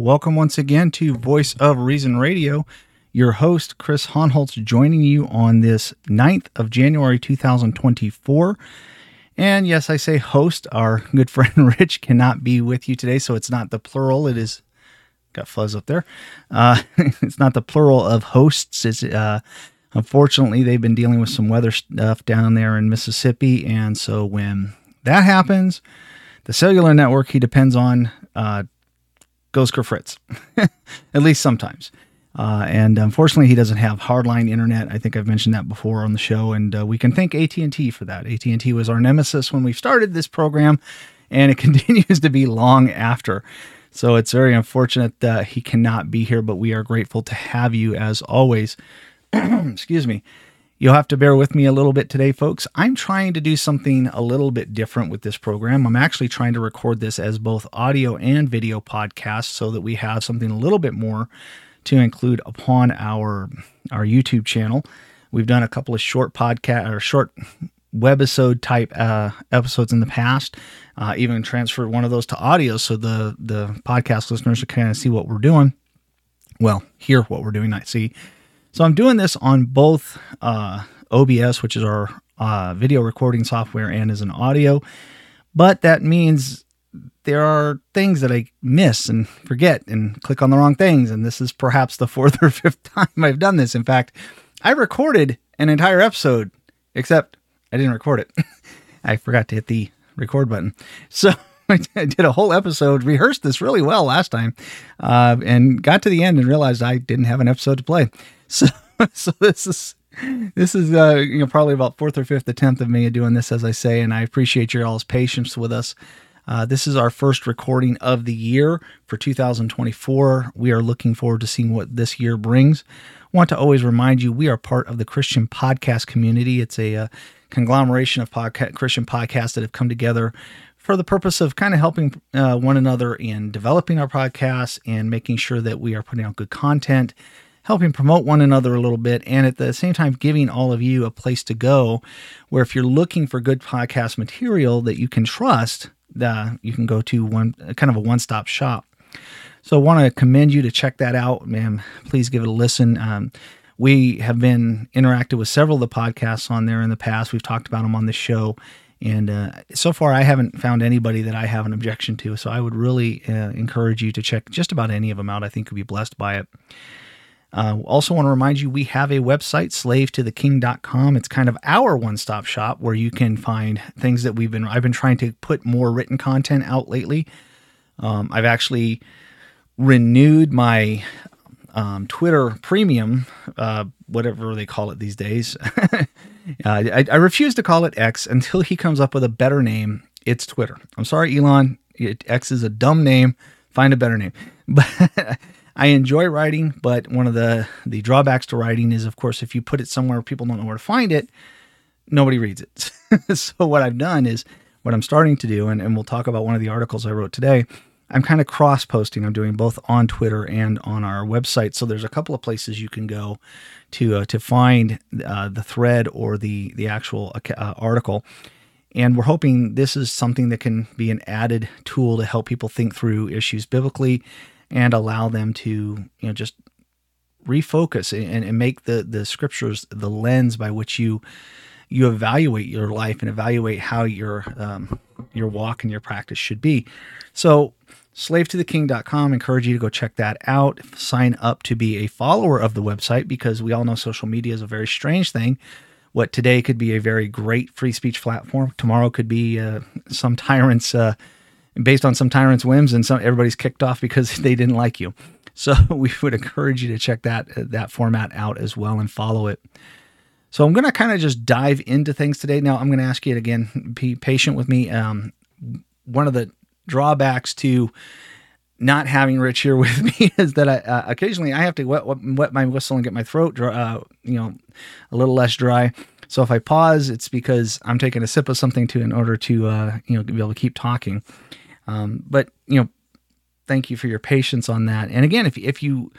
Welcome once again to Voice of Reason Radio. Your host, Chris Hohnholz, joining you on this 9th of January 2024. And yes, I say host. Our good friend Rich cannot be with you today, so it's not the plural. It is got fuzz up there. Uh, it's not the plural of hosts. It's uh, unfortunately they've been dealing with some weather stuff down there in Mississippi, and so when that happens, the cellular network he depends on uh, goes for Fritz, at least sometimes. Uh, and unfortunately, he doesn't have hardline internet. I think I've mentioned that before on the show, and uh, we can thank AT and T for that. AT and T was our nemesis when we started this program, and it continues to be long after. So it's very unfortunate that he cannot be here, but we are grateful to have you as always. Excuse me. You'll have to bear with me a little bit today, folks. I'm trying to do something a little bit different with this program. I'm actually trying to record this as both audio and video podcast so that we have something a little bit more to include upon our our YouTube channel. We've done a couple of short podcast or short webisode type uh, episodes in the past. Uh, even transferred one of those to audio so the the podcast listeners can kind of see what we're doing. Well, hear what we're doing, not see. So I'm doing this on both uh, OBS, which is our uh, video recording software, and as an audio. But that means there are things that I miss and forget and click on the wrong things. And this is perhaps the fourth or fifth time I've done this. In fact, I recorded an entire episode, except I didn't record it. I forgot to hit the record button. So I did a whole episode, rehearsed this really well last time, uh, and got to the end and realized I didn't have an episode to play. So, so this is this is uh, you know probably about fourth or fifth attempt of me doing this, as I say, and I appreciate your all's patience with us. Uh, this is our first recording of the year for 2024. We are looking forward to seeing what this year brings. Want to always remind you we are part of the Christian podcast community. It's a, a uh, conglomeration of podca- Christian podcasts that have come together for the purpose of kind of helping uh, one another in developing our podcasts and making sure that we are putting out good content helping promote one another a little bit, and at the same time, giving all of you a place to go where if you're looking for good podcast material that you can trust, uh, you can go to one kind of a one stop shop. So I want to commend you to check that out, man. Please give it a listen. Um, we have been interactive with several of the podcasts on there in the past. We've talked about them on the show. And uh, so far, I haven't found anybody that I have an objection to. So I would really uh, encourage you to check just about any of them out. I think you'll be blessed by it. Uh, also, want to remind you we have a website, slavetotheking.com. It's kind of our one stop shop where you can find things that we've been, I've been trying to put more written content out lately. Um, I've actually renewed my um, Twitter premium, uh, whatever they call it these days. uh, I, I, refuse to call it X until he comes up with a better name. It's Twitter. I'm sorry, Elon. It, X is a dumb name. Find a better name. But I enjoy writing, but one of the the drawbacks to writing is, of course, if you put it somewhere people don't know where to find it, nobody reads it. so what I've done is what I'm starting to do, and, and we'll talk about one of the articles I wrote today. I'm kind of cross posting. I'm doing both on Twitter and on our website. So there's a couple of places you can go to uh, to find uh, the thread or the the actual uh, article. And we're hoping this is something that can be an added tool to help people think through issues biblically and allow them to you know just refocus and, and make the the scriptures the lens by which you you evaluate your life and evaluate how your um, your walk and your practice should be. So slavetotheking.com encourage you to go check that out sign up to be a follower of the website because we all know social media is a very strange thing what today could be a very great free speech platform tomorrow could be uh, some tyrant's uh, based on some tyrant's whims, and some everybody's kicked off because they didn't like you. So we would encourage you to check that that format out as well and follow it. So I'm going to kind of just dive into things today. Now I'm going to ask you again, be patient with me. Um, one of the drawbacks to not having Rich here with me is that I uh, occasionally I have to wet, wet, my whistle and get my throat, dry, uh, you know, a little less dry. So if I pause, it's because I'm taking a sip of something to in order to uh, you know be able to keep talking. Um, but you know, thank you for your patience on that. And again, if if you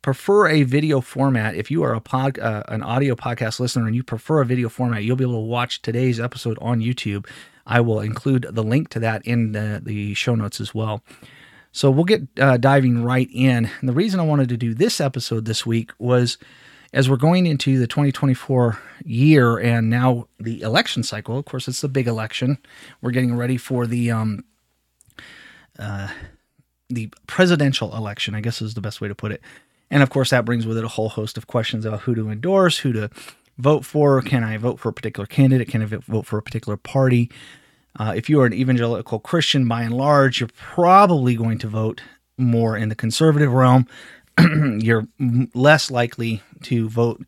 prefer a video format, if you are a pod, uh, an audio podcast listener and you prefer a video format, you'll be able to watch today's episode on YouTube. I will include the link to that in the, the show notes as well. So we'll get uh, diving right in. And the reason I wanted to do this episode this week was as we're going into the 2024 year and now the election cycle. Of course, it's the big election. We're getting ready for the um, uh, the presidential election. I guess is the best way to put it. And of course, that brings with it a whole host of questions about who to endorse, who to vote for. Can I vote for a particular candidate? Can I vote for a particular party? Uh, if you are an evangelical Christian, by and large, you're probably going to vote more in the conservative realm. you're less likely to vote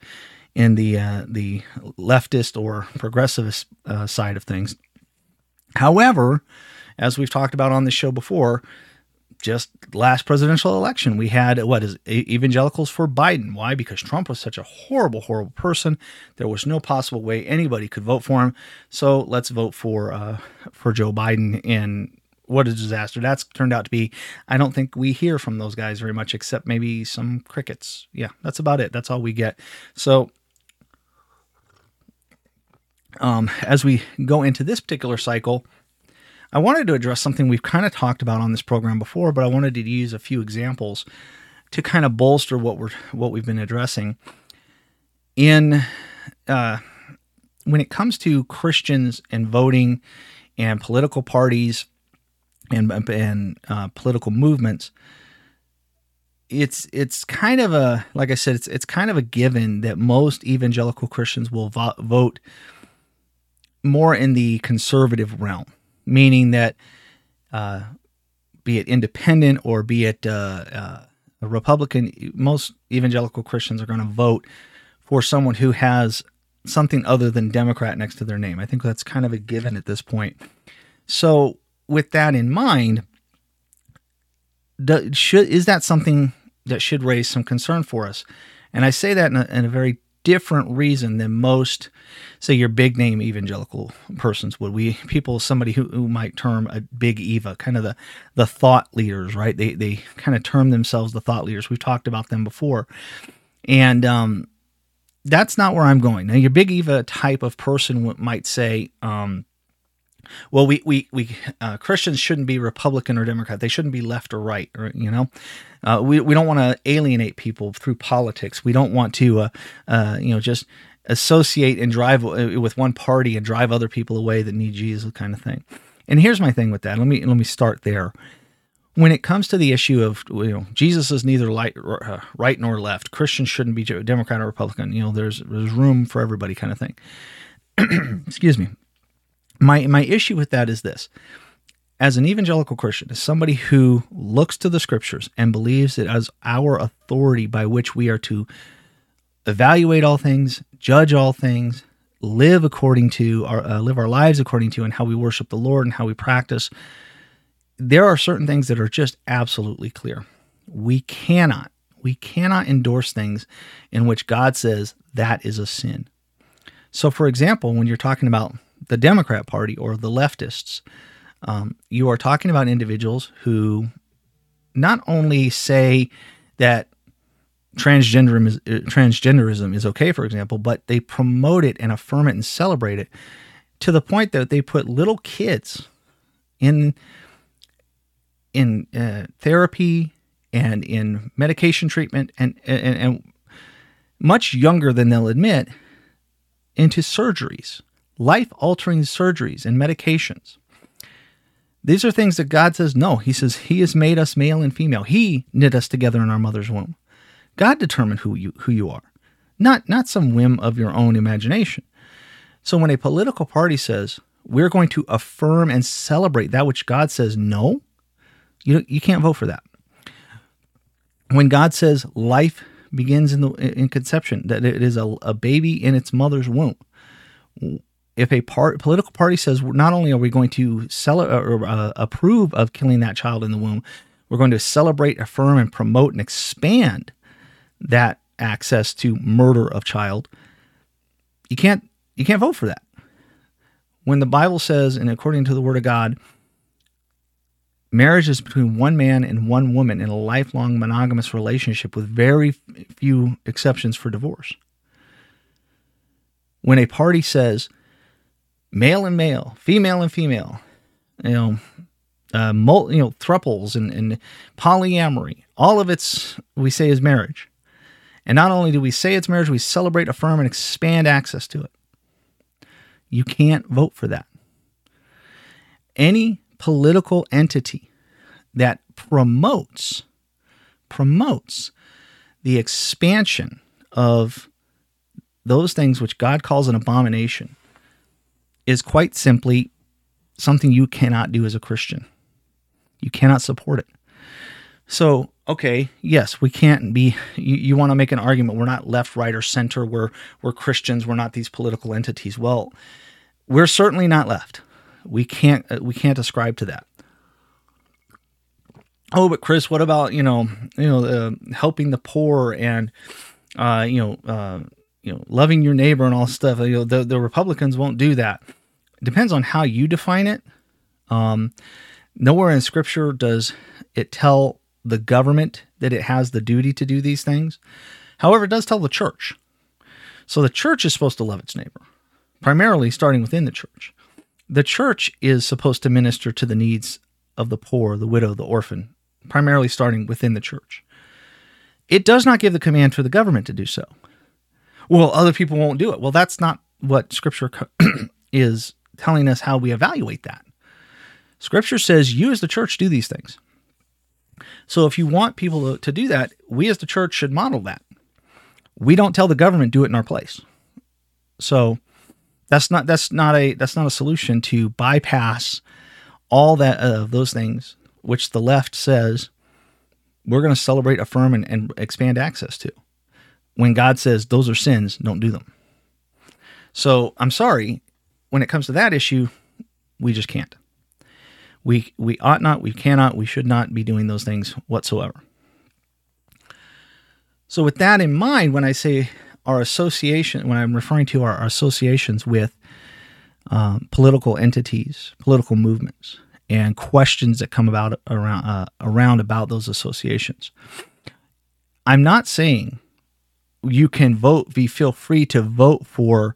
in the uh, the leftist or progressivist uh, side of things. However, as we've talked about on this show before, just last presidential election, we had what is evangelicals for Biden. Why? Because Trump was such a horrible, horrible person. There was no possible way anybody could vote for him. So let's vote for uh, for Joe Biden. And what a disaster that's turned out to be. I don't think we hear from those guys very much, except maybe some crickets. Yeah, that's about it. That's all we get. So um, as we go into this particular cycle I wanted to address something we've kind of talked about on this program before, but I wanted to use a few examples to kind of bolster what we're what we've been addressing. In uh, when it comes to Christians and voting and political parties and and uh, political movements, it's it's kind of a like I said, it's it's kind of a given that most evangelical Christians will vo- vote more in the conservative realm meaning that uh, be it independent or be it uh, uh, a Republican, most evangelical Christians are going to vote for someone who has something other than Democrat next to their name. I think that's kind of a given at this point. So, with that in mind, should is that something that should raise some concern for us? And I say that in a, in a very different reason than most, say, your big name evangelical persons would. We people, somebody who, who might term a big Eva, kind of the the thought leaders, right? They they kind of term themselves the thought leaders. We've talked about them before, and um, that's not where I'm going. Now, your big Eva type of person might say. Um, well, we we we uh, Christians shouldn't be Republican or Democrat. They shouldn't be left or right. Or, you know, uh, we we don't want to alienate people through politics. We don't want to, uh, uh you know, just associate and drive uh, with one party and drive other people away that need Jesus, kind of thing. And here's my thing with that. Let me let me start there. When it comes to the issue of you know Jesus is neither light, uh, right nor left. Christians shouldn't be Democrat or Republican. You know, there's there's room for everybody, kind of thing. Excuse me my my issue with that is this as an evangelical christian as somebody who looks to the scriptures and believes it as our authority by which we are to evaluate all things judge all things live according to our uh, live our lives according to and how we worship the lord and how we practice there are certain things that are just absolutely clear we cannot we cannot endorse things in which god says that is a sin so for example when you're talking about the Democrat Party or the leftists. Um, you are talking about individuals who not only say that transgenderism is, uh, transgenderism is okay, for example, but they promote it and affirm it and celebrate it to the point that they put little kids in in uh, therapy and in medication treatment and, and and much younger than they'll admit into surgeries life altering surgeries and medications. These are things that God says no. He says He has made us male and female. He knit us together in our mother's womb. God determined who you who you are, not not some whim of your own imagination. So when a political party says we're going to affirm and celebrate that which God says no, you you can't vote for that. When God says life begins in the in conception, that it is a, a baby in its mother's womb, if a part, political party says not only are we going to sell or uh, approve of killing that child in the womb, we're going to celebrate, affirm, and promote and expand that access to murder of child. You can't you can't vote for that. When the Bible says, and according to the Word of God, marriage is between one man and one woman in a lifelong monogamous relationship with very few exceptions for divorce. When a party says male and male, female and female, you know, uh, mul- you know, thruples and, and polyamory. All of it's we say is marriage. And not only do we say it's marriage, we celebrate, affirm, and expand access to it. You can't vote for that. Any political entity that promotes promotes the expansion of those things which God calls an abomination is quite simply something you cannot do as a Christian. You cannot support it. So, okay, yes, we can't be. You, you want to make an argument. We're not left, right, or center. We're we're Christians. We're not these political entities. Well, we're certainly not left. We can't uh, we can't ascribe to that. Oh, but Chris, what about you know you know uh, helping the poor and uh, you know uh, you know loving your neighbor and all stuff? You know the the Republicans won't do that. It depends on how you define it. Um, nowhere in Scripture does it tell the government that it has the duty to do these things. However, it does tell the church. So the church is supposed to love its neighbor, primarily starting within the church. The church is supposed to minister to the needs of the poor, the widow, the orphan, primarily starting within the church. It does not give the command for the government to do so. Well, other people won't do it. Well, that's not what scripture is telling us how we evaluate that. Scripture says you as the church do these things. So if you want people to, to do that, we as the church should model that. We don't tell the government do it in our place. So that's not that's not a that's not a solution to bypass all that of uh, those things which the left says we're going to celebrate, affirm, and, and expand access to. When God says those are sins, don't do them. So I'm sorry, when it comes to that issue, we just can't. We we ought not, we cannot, we should not be doing those things whatsoever. So with that in mind, when I say our association, when I'm referring to our, associations with um, political entities, political movements, and questions that come about around uh, around about those associations. I'm not saying you can vote. Be feel free to vote for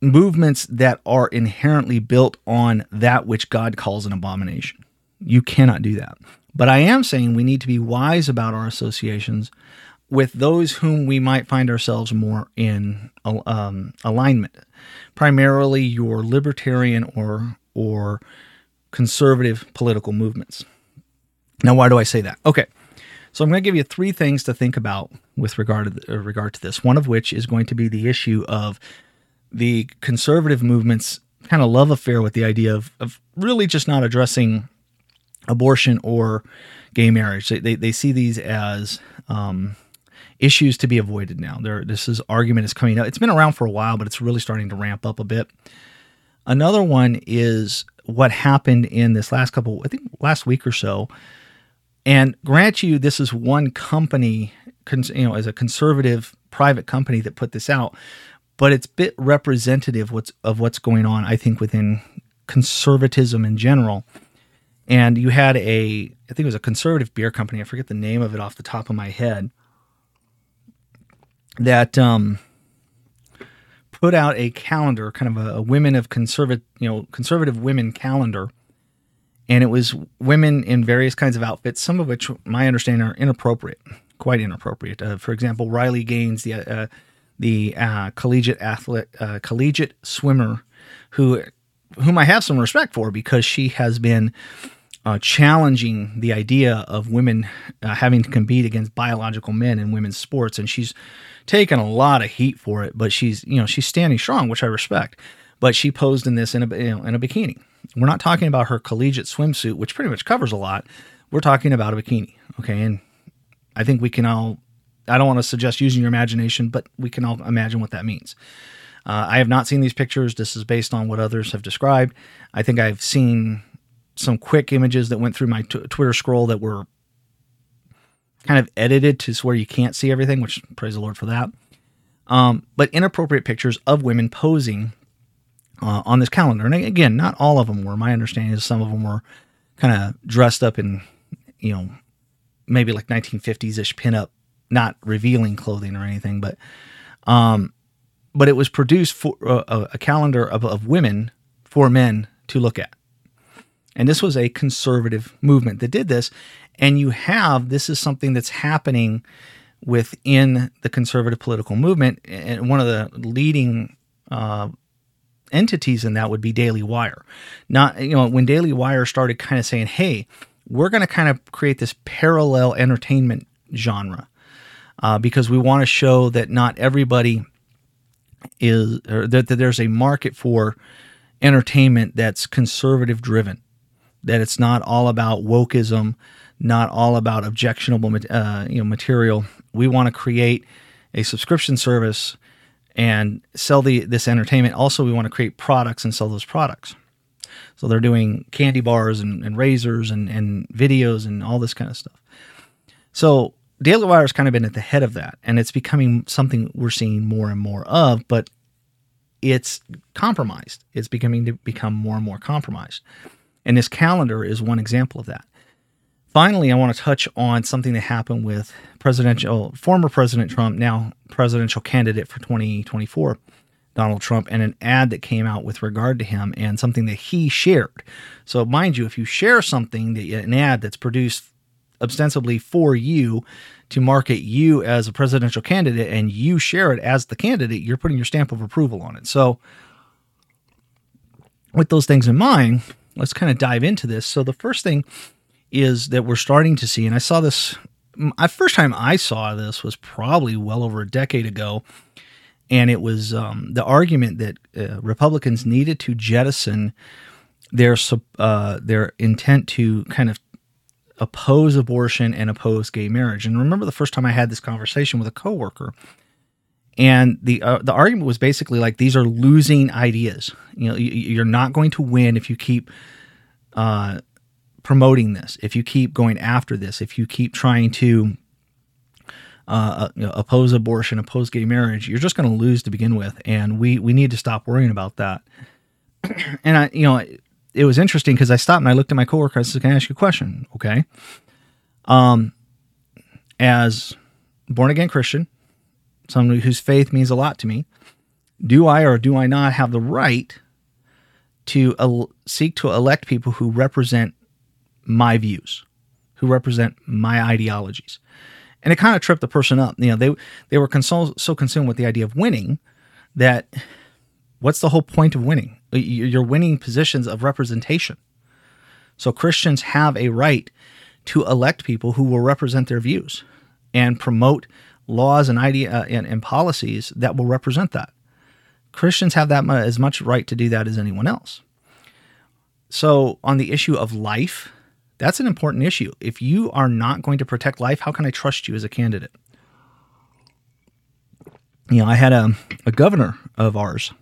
movements that are inherently built on that which God calls an abomination. You cannot do that. But I am saying we need to be wise about our associations with those whom we might find ourselves more in um, alignment, primarily your libertarian or or conservative political movements. Now, why do I say that? Okay, so I'm going to give you three things to think about with regard to regard to this. One of which is going to be the issue of the conservative movements kind of love affair with the idea of, of really just not addressing abortion or gay marriage. They, they, they see these as um, issues to be avoided now. There, this is argument is coming up. It's been around for a while, but it's really starting to ramp up a bit. Another one is what happened in this last couple, I think last week or so. And grant you, this is one company, you know, as a conservative private company that put this out, but it's a bit representative what's of what's going on, I think, within conservatism in general. And you had a, I think it was a conservative beer company. I forget the name of it off the top of my head that um, put out a calendar, kind of a, a women of conservative, you know, conservative women calendar, and it was women in various kinds of outfits, some of which, my understanding, are inappropriate, quite inappropriate. Uh, for example, Riley Gaines, the uh, the uh, collegiate athlete, uh, collegiate swimmer, who whom I have some respect for because she has been uh, challenging the idea of women uh, having to compete against biological men in women's sports, and she's taken a lot of heat for it. But she's you know she's standing strong, which I respect. But she posed in this in a you know, in a bikini. We're not talking about her collegiate swimsuit, which pretty much covers a lot. We're talking about a bikini, okay? And I think we can all. I don't want to suggest using your imagination, but we can all imagine what that means. Uh, I have not seen these pictures. This is based on what others have described. I think I've seen some quick images that went through my t- Twitter scroll that were kind of edited to where you can't see everything, which praise the Lord for that. Um, but inappropriate pictures of women posing uh, on this calendar. And again, not all of them were. My understanding is some of them were kind of dressed up in, you know, maybe like 1950s ish pinup, not revealing clothing or anything, but, um, but it was produced for uh, a calendar of, of women for men to look at. And this was a conservative movement that did this. And you have this is something that's happening within the conservative political movement. And one of the leading uh, entities in that would be Daily Wire. Not, you know, when Daily Wire started kind of saying, hey, we're going to kind of create this parallel entertainment genre uh, because we want to show that not everybody is, or that, that there's a market for entertainment that's conservative driven, that it's not all about wokeism, not all about objectionable uh, you know, material. We want to create a subscription service and sell the this entertainment. Also, we want to create products and sell those products. So they're doing candy bars and, and razors and, and videos and all this kind of stuff. So Daily Wire has kind of been at the head of that, and it's becoming something we're seeing more and more of, but it's compromised. It's becoming to become more and more compromised. And this calendar is one example of that. Finally, I want to touch on something that happened with presidential former President Trump, now presidential candidate for 2024, Donald Trump, and an ad that came out with regard to him and something that he shared. So, mind you, if you share something that an ad that's produced ostensibly for you to market you as a presidential candidate and you share it as the candidate, you're putting your stamp of approval on it. So, with those things in mind, let's kind of dive into this. So, the first thing is that we're starting to see, and I saw this, my first time I saw this was probably well over a decade ago. And it was um, the argument that uh, Republicans needed to jettison their uh, their intent to kind of oppose abortion and oppose gay marriage. And remember the first time I had this conversation with a coworker, and the uh, the argument was basically like these are losing ideas. You know, you're not going to win if you keep uh, promoting this, if you keep going after this, if you keep trying to uh, you know, oppose abortion, oppose gay marriage, you're just going to lose to begin with. And we we need to stop worrying about that. and I, you know, it was interesting because I stopped and I looked at my coworker. I said, "Can I ask you a question?" Okay. Um, as born again Christian, somebody whose faith means a lot to me, do I or do I not have the right to el- seek to elect people who represent my views, who represent my ideologies. And it kind of tripped the person up. You know, they they were so consumed with the idea of winning that what's the whole point of winning? You're winning positions of representation. So Christians have a right to elect people who will represent their views and promote laws and idea uh, and, and policies that will represent that. Christians have that as much right to do that as anyone else. So on the issue of life that's an important issue. If you are not going to protect life, how can I trust you as a candidate? You know, I had a, a governor of ours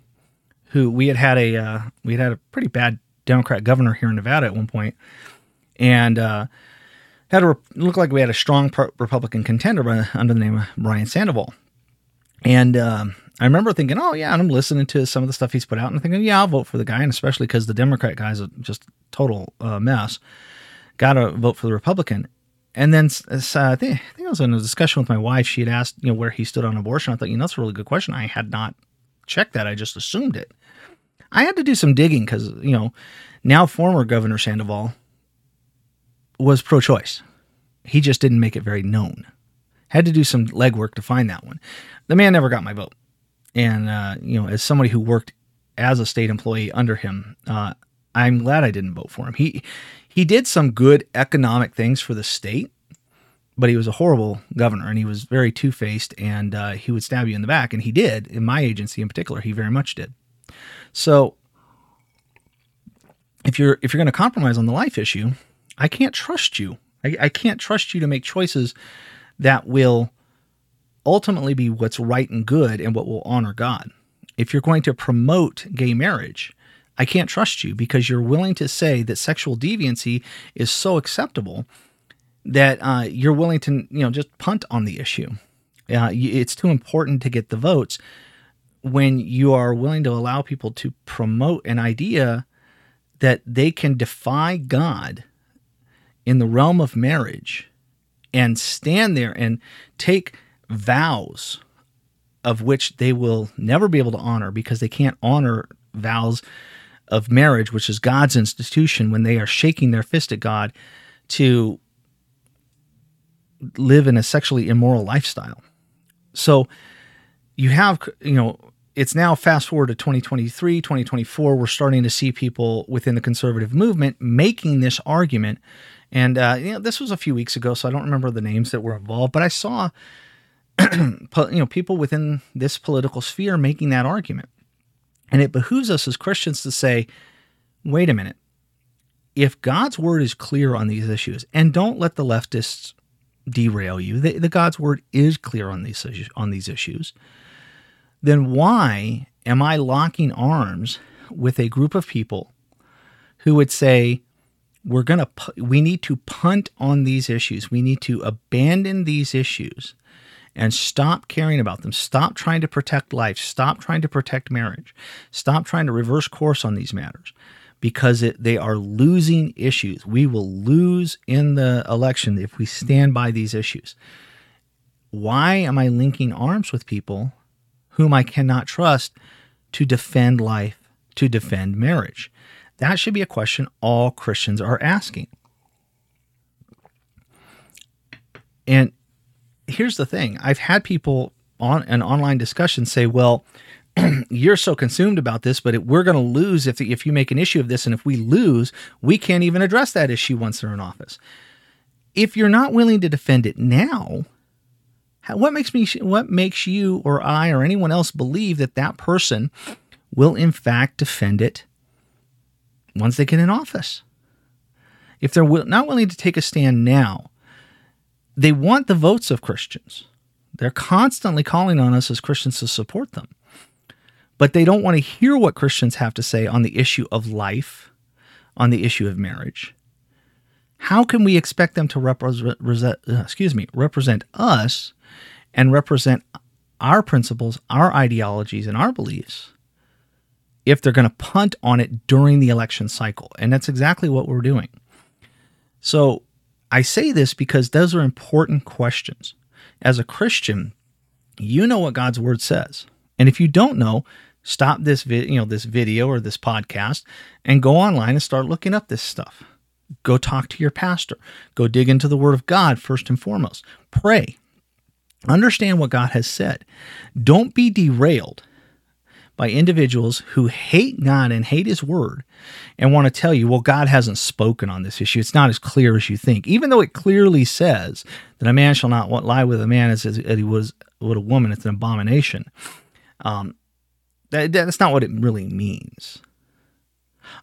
who we had had a uh, we had had a pretty bad Democrat governor here in Nevada at one point, and uh, had a looked like we had a strong Republican contender by, under the name of Brian Sandoval, and um, I remember thinking, oh yeah, and I'm listening to some of the stuff he's put out, and I'm thinking, yeah, I'll vote for the guy, and especially because the Democrat guy's a just total uh, mess got to vote for the Republican. And then uh, I, I think I was in a discussion with my wife. She had asked, you know, where he stood on abortion. I thought, you know, that's a really good question. I had not checked that. I just assumed it. I had to do some digging because, you know, now former Governor Sandoval was pro choice. He just didn't make it very known. Had to do some legwork to find that one. The man never got my vote. And, uh, you know, as somebody who worked as a state employee under him, uh, I'm glad I didn't vote for him. He he did some good economic things for the state, but he was a horrible governor and he was very two faced and uh, he would stab you in the back. And he did, in my agency in particular, he very much did. So if you're if you're going to compromise on the life issue, I can't trust you. I, I can't trust you to make choices that will ultimately be what's right and good and what will honor God. If you're going to promote gay marriage, I can't trust you because you're willing to say that sexual deviancy is so acceptable that uh, you're willing to, you know, just punt on the issue. Uh, it's too important to get the votes when you are willing to allow people to promote an idea that they can defy God in the realm of marriage and stand there and take vows of which they will never be able to honor because they can't honor vows of marriage, which is God's institution, when they are shaking their fist at God to live in a sexually immoral lifestyle. So you have, you know, it's now fast forward to 2023, 2024. We're starting to see people within the conservative movement making this argument. And, uh, you know, this was a few weeks ago, so I don't remember the names that were involved, but I saw, you know, people within this political sphere making that argument. And it behooves us as Christians to say, wait a minute. If God's word is clear on these issues, and don't let the leftists derail you, the, the God's word is clear on these on these issues, then why am I locking arms with a group of people who would say, we're going to, we need to punt on these issues. We need to abandon these issues and stop caring about them. Stop trying to protect life. Stop trying to protect marriage. Stop trying to reverse course on these matters because it, they are losing issues. We will lose in the election if we stand by these issues. Why am I linking arms with people whom I cannot trust to defend life, to defend marriage? That should be a question all Christians are asking. And here's the thing I've had people on an online discussion say, well, you're so consumed about this, but it, we're going to lose if, if you make an issue of this. And if we lose, we can't even address that issue once they're in office. If you're not willing to defend it now, what makes me what makes you or I or anyone else believe that that person will in fact defend it once they get in office? If they're not willing to take a stand now, they want the votes of Christians. They're constantly calling on us as Christians to support them. But they don't want to hear what Christians have to say on the issue of life, on the issue of marriage. How can we expect them to represent, uh, excuse me, represent us and represent our principles, our ideologies, and our beliefs if they're going to punt on it during the election cycle? And that's exactly what we're doing. So I say this because those are important questions. As a Christian, you know what God's word says. And if you don't know, stop this vi- you know this video or this podcast and go online and start looking up this stuff. Go talk to your pastor. Go dig into the word of God first and foremost. Pray. Understand what God has said. Don't be derailed by individuals who hate God and hate His Word and want to tell you, well, God hasn't spoken on this issue. It's not as clear as you think, even though it clearly says that a man shall not lie with a man as, he was with a woman. It's an abomination. Um, that, that's not what it really means.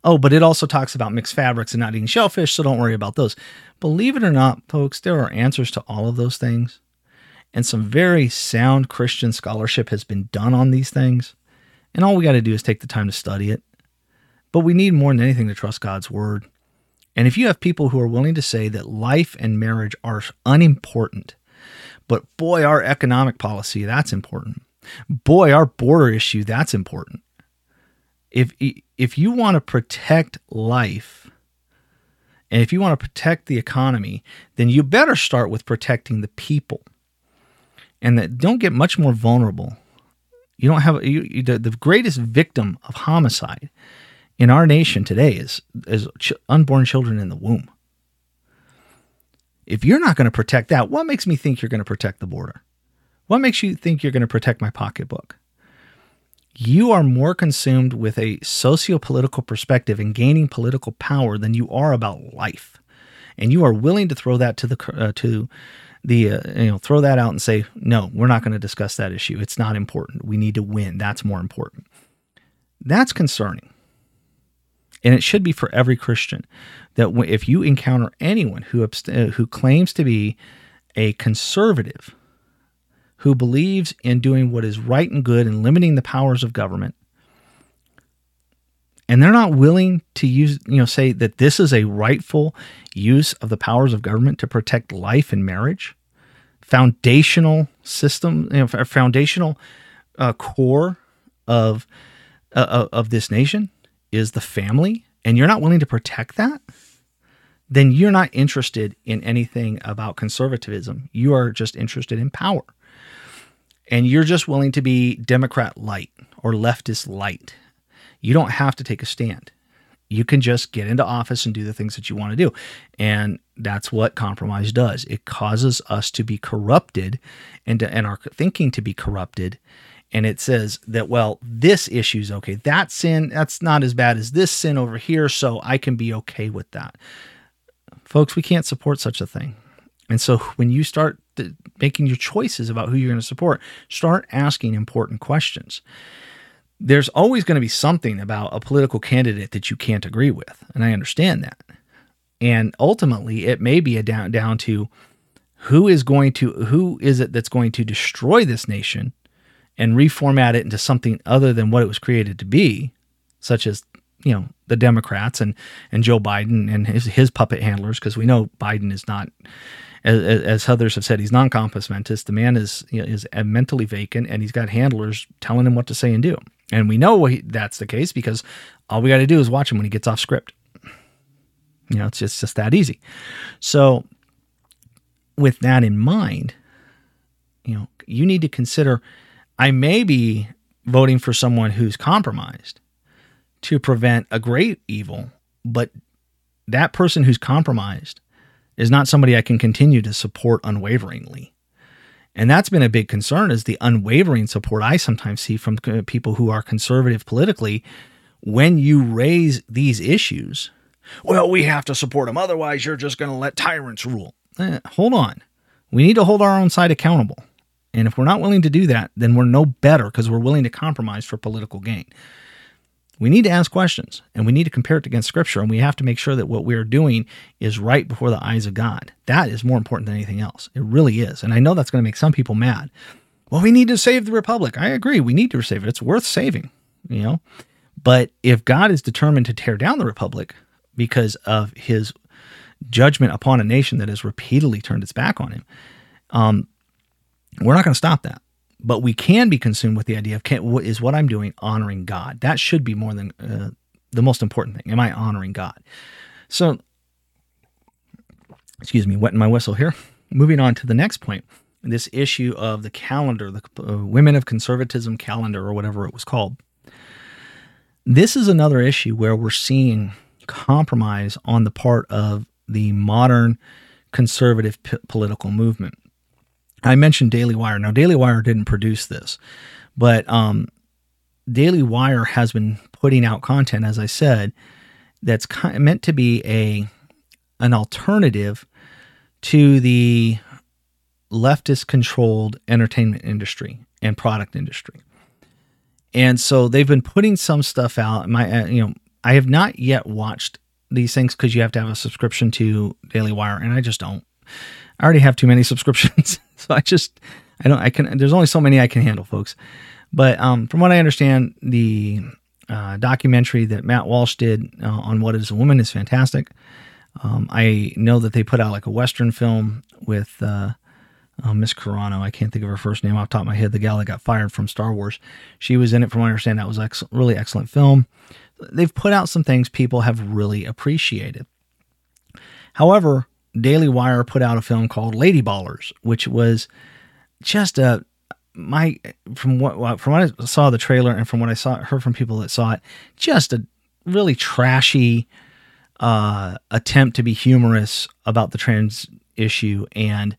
Oh, but it also talks about mixed fabrics and not eating shellfish, so don't worry about those. Believe it or not, folks, there are answers to all of those things. And some very sound Christian scholarship has been done on these things. And all we got to do is take the time to study it. But we need more than anything to trust God's word. And if you have people who are willing to say that life and marriage are unimportant, but boy, our economic policy, that's important. Boy, our border issue, that's important. If if you want to protect life and if you want to protect the economy, then you better start with protecting the people. And that don't get much more vulnerable you don't have you, you, the, the greatest victim of homicide in our nation today is is ch- unborn children in the womb. If you're not going to protect that, what makes me think you're going to protect the border? What makes you think you're going to protect my pocketbook? You are more consumed with a socio-political perspective and gaining political power than you are about life, and you are willing to throw that to the uh, to the uh, you know throw that out and say no we're not going to discuss that issue. It's not important. We need to win. That's more important. That's concerning. And it should be for every christian that if you encounter anyone who abst- uh, who claims to be a conservative who believes in doing what is right and good and limiting the powers of government. And they're not willing to use you know say that this is a rightful use of the powers of government to protect life and marriage. Foundational system you know foundational uh, core of uh, of this nation is the family. And you're not willing to protect that then you're not interested in anything about conservatism. You are just interested in power and you're just willing to be democrat light or leftist light You don't have to take a stand. You can just get into office and do the things that you want to do. And that's what compromise does. It causes us to be corrupted and, to, and our thinking to be corrupted. And it says that, well, this issue is okay. That sin, that's not as bad as this sin over here. So I can be okay with that. Folks, we can't support such a thing. And so when you start making your choices about who you're going to support, start asking important questions. There's always going to be something about a political candidate that you can't agree with, and I understand that. And ultimately, it may be a down down to who is going to who is it that's going to destroy this nation and reformat it into something other than what it was created to be, such as you know the Democrats and and Joe Biden and his his puppet handlers, because we know Biden is not as, as others have said, he's non-compos mentis. The man is you know, is uh, mentally vacant, and he's got handlers telling him what to say and do. And we know that's the case because all we got to do is watch him when he gets off script. You know, it's just, it's just that easy. So, with that in mind, you know, you need to consider I may be voting for someone who's compromised to prevent a great evil, but that person who's compromised is not somebody I can continue to support unwaveringly. And that's been a big concern is the unwavering support I sometimes see from people who are conservative politically when you raise these issues. Well, we have to support them otherwise you're just going to let tyrants rule. Eh, hold on. We need to hold our own side accountable. And if we're not willing to do that, then we're no better because we're willing to compromise for political gain we need to ask questions and we need to compare it against scripture and we have to make sure that what we're doing is right before the eyes of God. That is more important than anything else. It really is. And I know that's going to make some people mad. Well, we need to save the republic. I agree. We need to save it. It's worth saving, you know. But if God is determined to tear down the republic because of his judgment upon a nation that has repeatedly turned its back on him, um, we're not going to stop that but we can be consumed with the idea of can, what is what I'm doing honoring God. That should be more than uh, the most important thing. Am I honoring God? So, excuse me, wetting my whistle here. Moving on to the next point, this issue of the calendar, the uh, Women of Conservatism calendar, or whatever it was called. This is another issue where we're seeing compromise on the part of the modern conservative p- political movement. I mentioned Daily Wire. Now, Daily Wire didn't produce this, but um, Daily Wire has been putting out content, as I said, that's meant to be a an alternative to the leftist controlled entertainment industry and product industry. And so they've been putting some stuff out. My, uh, you know, I have not yet watched these things because you have to have a subscription to Daily Wire, and I just don't. I already have too many subscriptions, so I just I don't I can. There's only so many I can handle, folks. But um, from what I understand, the uh, documentary that Matt Walsh did uh, on what is a woman is fantastic. Um, I know that they put out like a western film with uh, uh, Miss Carano. I can't think of her first name off top of my head. The gal that got fired from Star Wars. She was in it. From what I understand, that was ex- really excellent film. They've put out some things people have really appreciated. However, Daily Wire put out a film called Lady Ballers, which was just a my from what from what I saw the trailer and from what I saw heard from people that saw it, just a really trashy uh, attempt to be humorous about the trans issue. And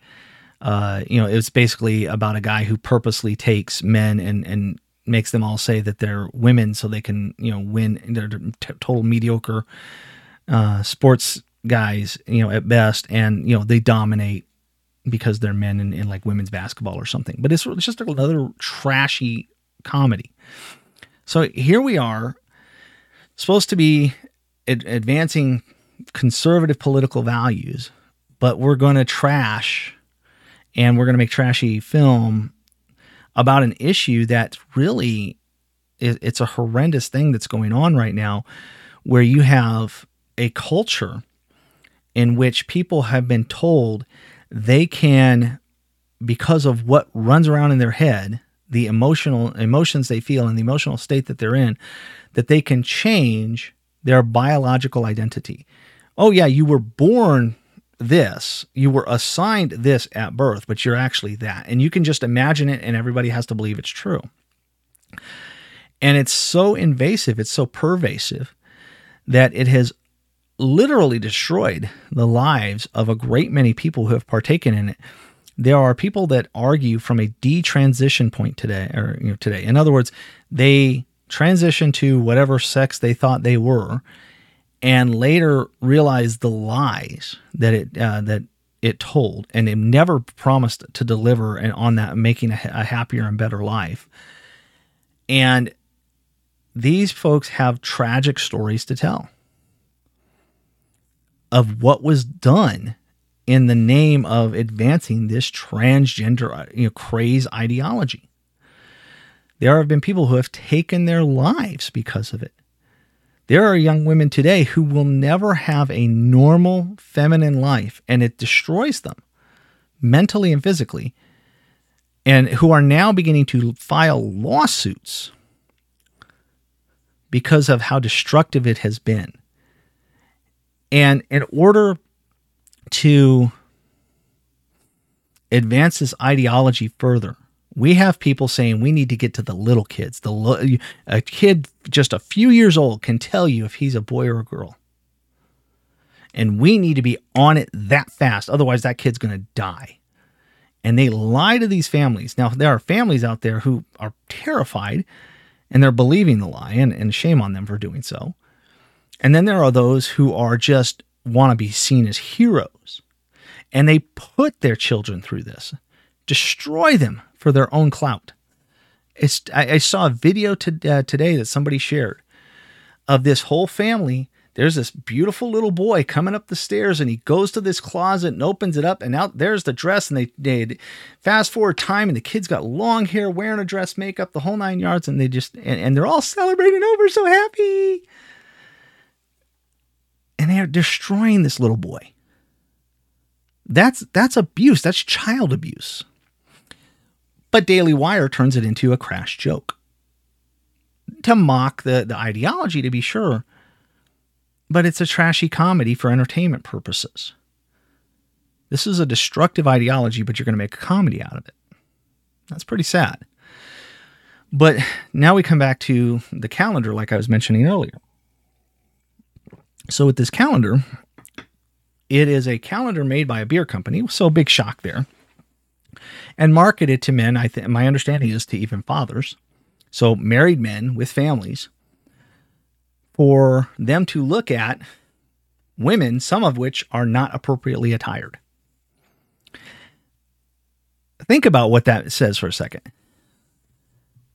uh, you know it's basically about a guy who purposely takes men and and makes them all say that they're women so they can you know win they're t- total mediocre uh, sports guys, you know, at best, and you know they dominate because they're men in, in like women's basketball or something. But it's, it's just another trashy comedy. So here we are, supposed to be ad- advancing conservative political values, but we're going to trash and we're going to make trashy film about an issue that really it's a horrendous thing that's going on right now where you have a culture in which people have been told they can, because of what runs around in their head, the emotional emotions they feel and the emotional state that they're in, that they can change their biological identity. Oh, yeah, you were born this, you were assigned this at birth, but you're actually that. And you can just imagine it, and everybody has to believe it's true. And it's so invasive, it's so pervasive that it has literally destroyed the lives of a great many people who have partaken in it. There are people that argue from a detransition point today, or you know, today. In other words, they transition to whatever sex they thought they were, and later realize the lies that it uh, that it told, and it never promised to deliver and on that, making a, a happier and better life. And these folks have tragic stories to tell of what was done in the name of advancing this transgender uh, you know, craze ideology. There have been people who have taken their lives because of it. There are young women today who will never have a normal feminine life, and it destroys them mentally and physically, and who are now beginning to file lawsuits because of how destructive it has been. And in order to advance this ideology further, we have people saying we need to get to the little kids. The a kid just a few years old can tell you if he's a boy or a girl. And we need to be on it that fast. Otherwise, that kid's going to die. And they lie to these families. Now, there are families out there who are terrified and they're believing the lie, and, and shame on them for doing so. And then there are those who are just want to be seen as heroes. And they put their children through this, destroy them for their own clout. It's, I, I saw a video to, uh, today that somebody shared of this whole family. There's this beautiful little boy coming up the stairs, and he goes to this closet and opens it up, and out there's the dress. And they, they fast forward time, and the kid's got long hair, wearing a dress, makeup, the whole nine yards, and they just and, and they're all celebrating over, so happy and they are destroying this little boy. That's that's abuse. That's child abuse. But Daily Wire turns it into a crash joke to mock the, the ideology, to be sure. But it's a trashy comedy for entertainment purposes. This is a destructive ideology, but you're going to make a comedy out of it. That's pretty sad. But now we come back to the calendar, like I was mentioning earlier. So with this calendar, it is a calendar made by a beer company. So big shock there. And marketed to men, I think my understanding is to even fathers. So married men with families for them to look at women, some of which are not appropriately attired. Think about what that says for a second.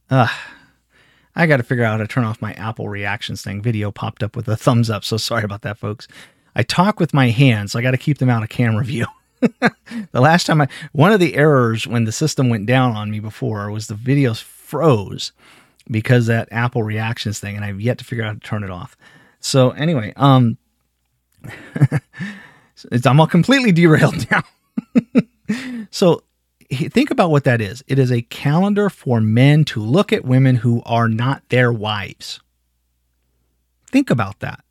Ugh. I got to figure out how to turn off my Apple reactions thing. Video popped up with a thumbs up. So sorry about that, folks. I talk with my hands. So I got to keep them out of camera view. the last time I, one of the errors when the system went down on me before was the videos froze because that Apple reactions thing, and I've yet to figure out how to turn it off. So anyway, um, I'm all completely derailed now. so think about what that is. It is a calendar for men to look at women who are not their wives. Think about that.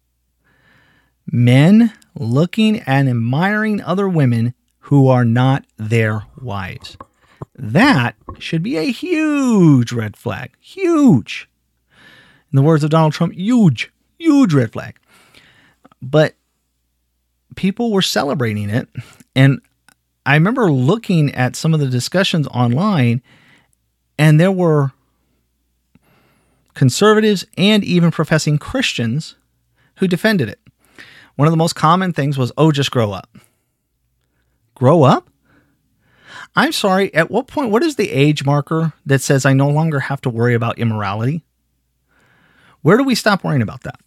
Men looking and admiring other women who are not their wives. That should be a huge red flag. Huge. In the words of Donald Trump, huge, huge red flag. But people were celebrating it. And I remember looking at some of the discussions online, and there were conservatives and even professing Christians who defended it. One of the most common things was, oh, just grow up. Grow up? I'm sorry, at what point, what is the age marker that says I no longer have to worry about immorality? Where do we stop worrying about that?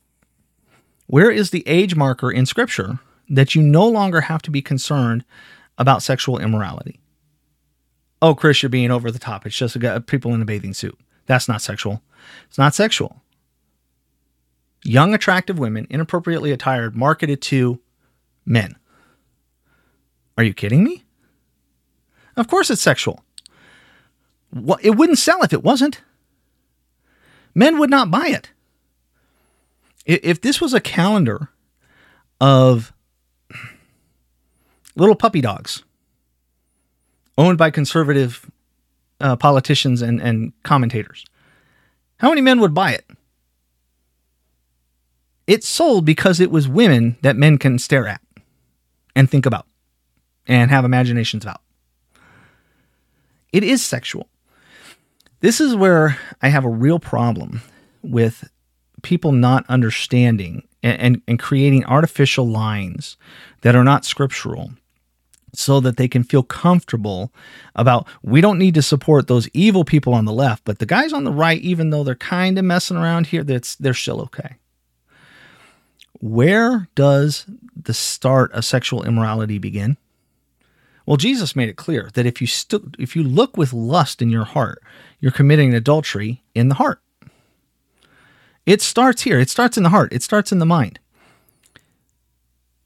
Where is the age marker in Scripture that you no longer have to be concerned about sexual immorality. Oh, Chris, you're being over the top. It's just people in a bathing suit. That's not sexual. It's not sexual. Young, attractive women, inappropriately attired, marketed to men. Are you kidding me? Of course it's sexual. Well, it wouldn't sell if it wasn't. Men would not buy it. If this was a calendar of little puppy dogs owned by conservative uh, politicians and, and commentators. How many men would buy it? It sold because it was women that men can stare at and think about and have imaginations about. It is sexual. This is where I have a real problem with people not understanding and, and, and, creating artificial lines that are not scriptural so that they can feel comfortable about we don't need to support those evil people on the left, but the guys on the right, even though they're kind of messing around here, that's they're still okay. Where does the start of sexual immorality begin? Well, Jesus made it clear that if you st- if you look with lust in your heart, you're committing adultery in the heart. It starts here. It starts in the heart. It starts in the mind.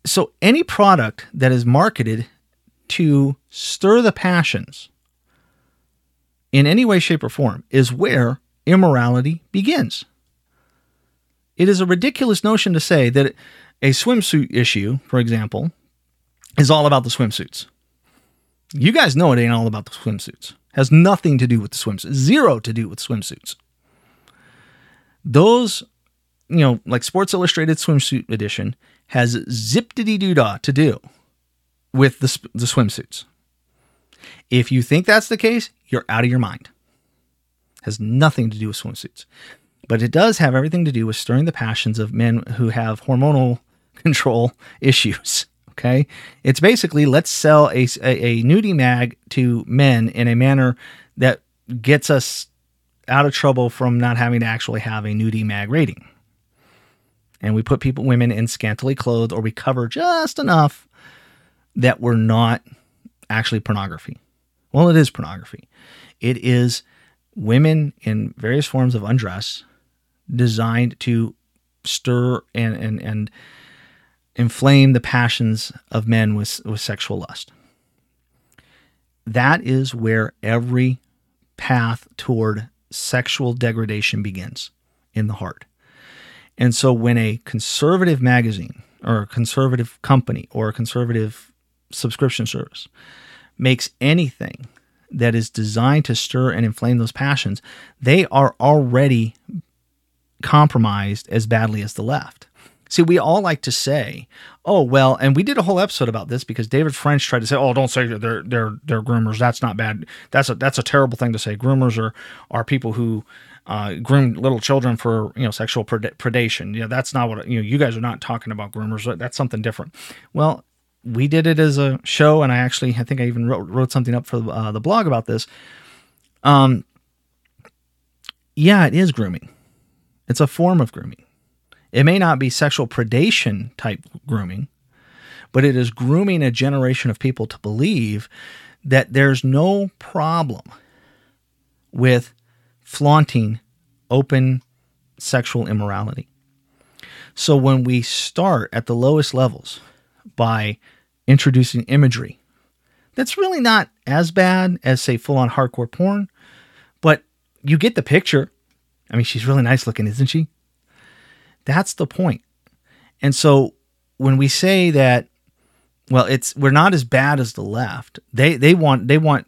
So any product that is marketed to stir the passions in any way, shape, or form is where immorality begins. It is a ridiculous notion to say that a swimsuit issue, for example, is all about the swimsuits. You guys know it ain't all about the swimsuits. Has nothing to do with the swimsuits. Zero to do with swimsuits. Those, you know, like Sports Illustrated swimsuit edition has zip-diddy doo to do with the, the swimsuits. If you think that's the case, you're out of your mind. Has nothing to do with swimsuits. But it does have everything to do with stirring the passions of men who have hormonal control issues. Okay. It's basically let's sell a, a, a nudie mag to men in a manner that gets us out of trouble from not having to actually have a nudie mag rating. And we put people, women in scantily clothed, or we cover just enough that we're not actually pornography. Well, it is pornography. It is women in various forms of undress designed to stir and, and, and inflame the passions of men with, with sexual lust. That is where every path toward sexual degradation begins in the heart. And so when a conservative magazine or a conservative company or a conservative subscription service makes anything that is designed to stir and inflame those passions, they are already compromised as badly as the left. See, we all like to say, "Oh, well," and we did a whole episode about this because David French tried to say, "Oh, don't say they're they're they're groomers. That's not bad. That's a that's a terrible thing to say. Groomers are are people who uh, groom little children for you know sexual pred- predation. Yeah, that's not what you know. You guys are not talking about groomers. That's something different." Well, we did it as a show, and I actually I think I even wrote wrote something up for uh, the blog about this. Um, yeah, it is grooming. It's a form of grooming. It may not be sexual predation type grooming, but it is grooming a generation of people to believe that there's no problem with flaunting open sexual immorality. So when we start at the lowest levels by introducing imagery, that's really not as bad as, say, full on hardcore porn, but you get the picture. I mean, she's really nice looking, isn't she? That's the point. And so when we say that, well, it's we're not as bad as the left. They they want they want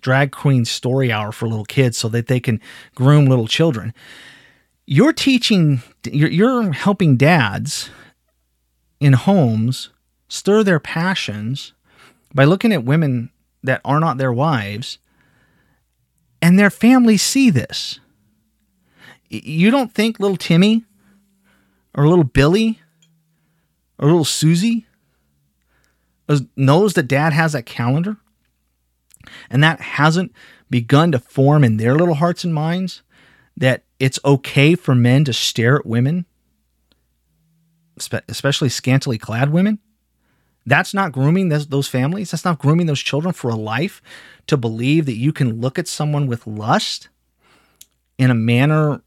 drag queen story hour for little kids so that they can groom little children. You're teaching, you're, you're helping dads in homes stir their passions by looking at women that are not their wives and their families see this. You don't think little Timmy or little Billy or little Susie knows that dad has that calendar and that hasn't begun to form in their little hearts and minds that it's okay for men to stare at women, especially scantily clad women. That's not grooming those families. That's not grooming those children for a life to believe that you can look at someone with lust in a manner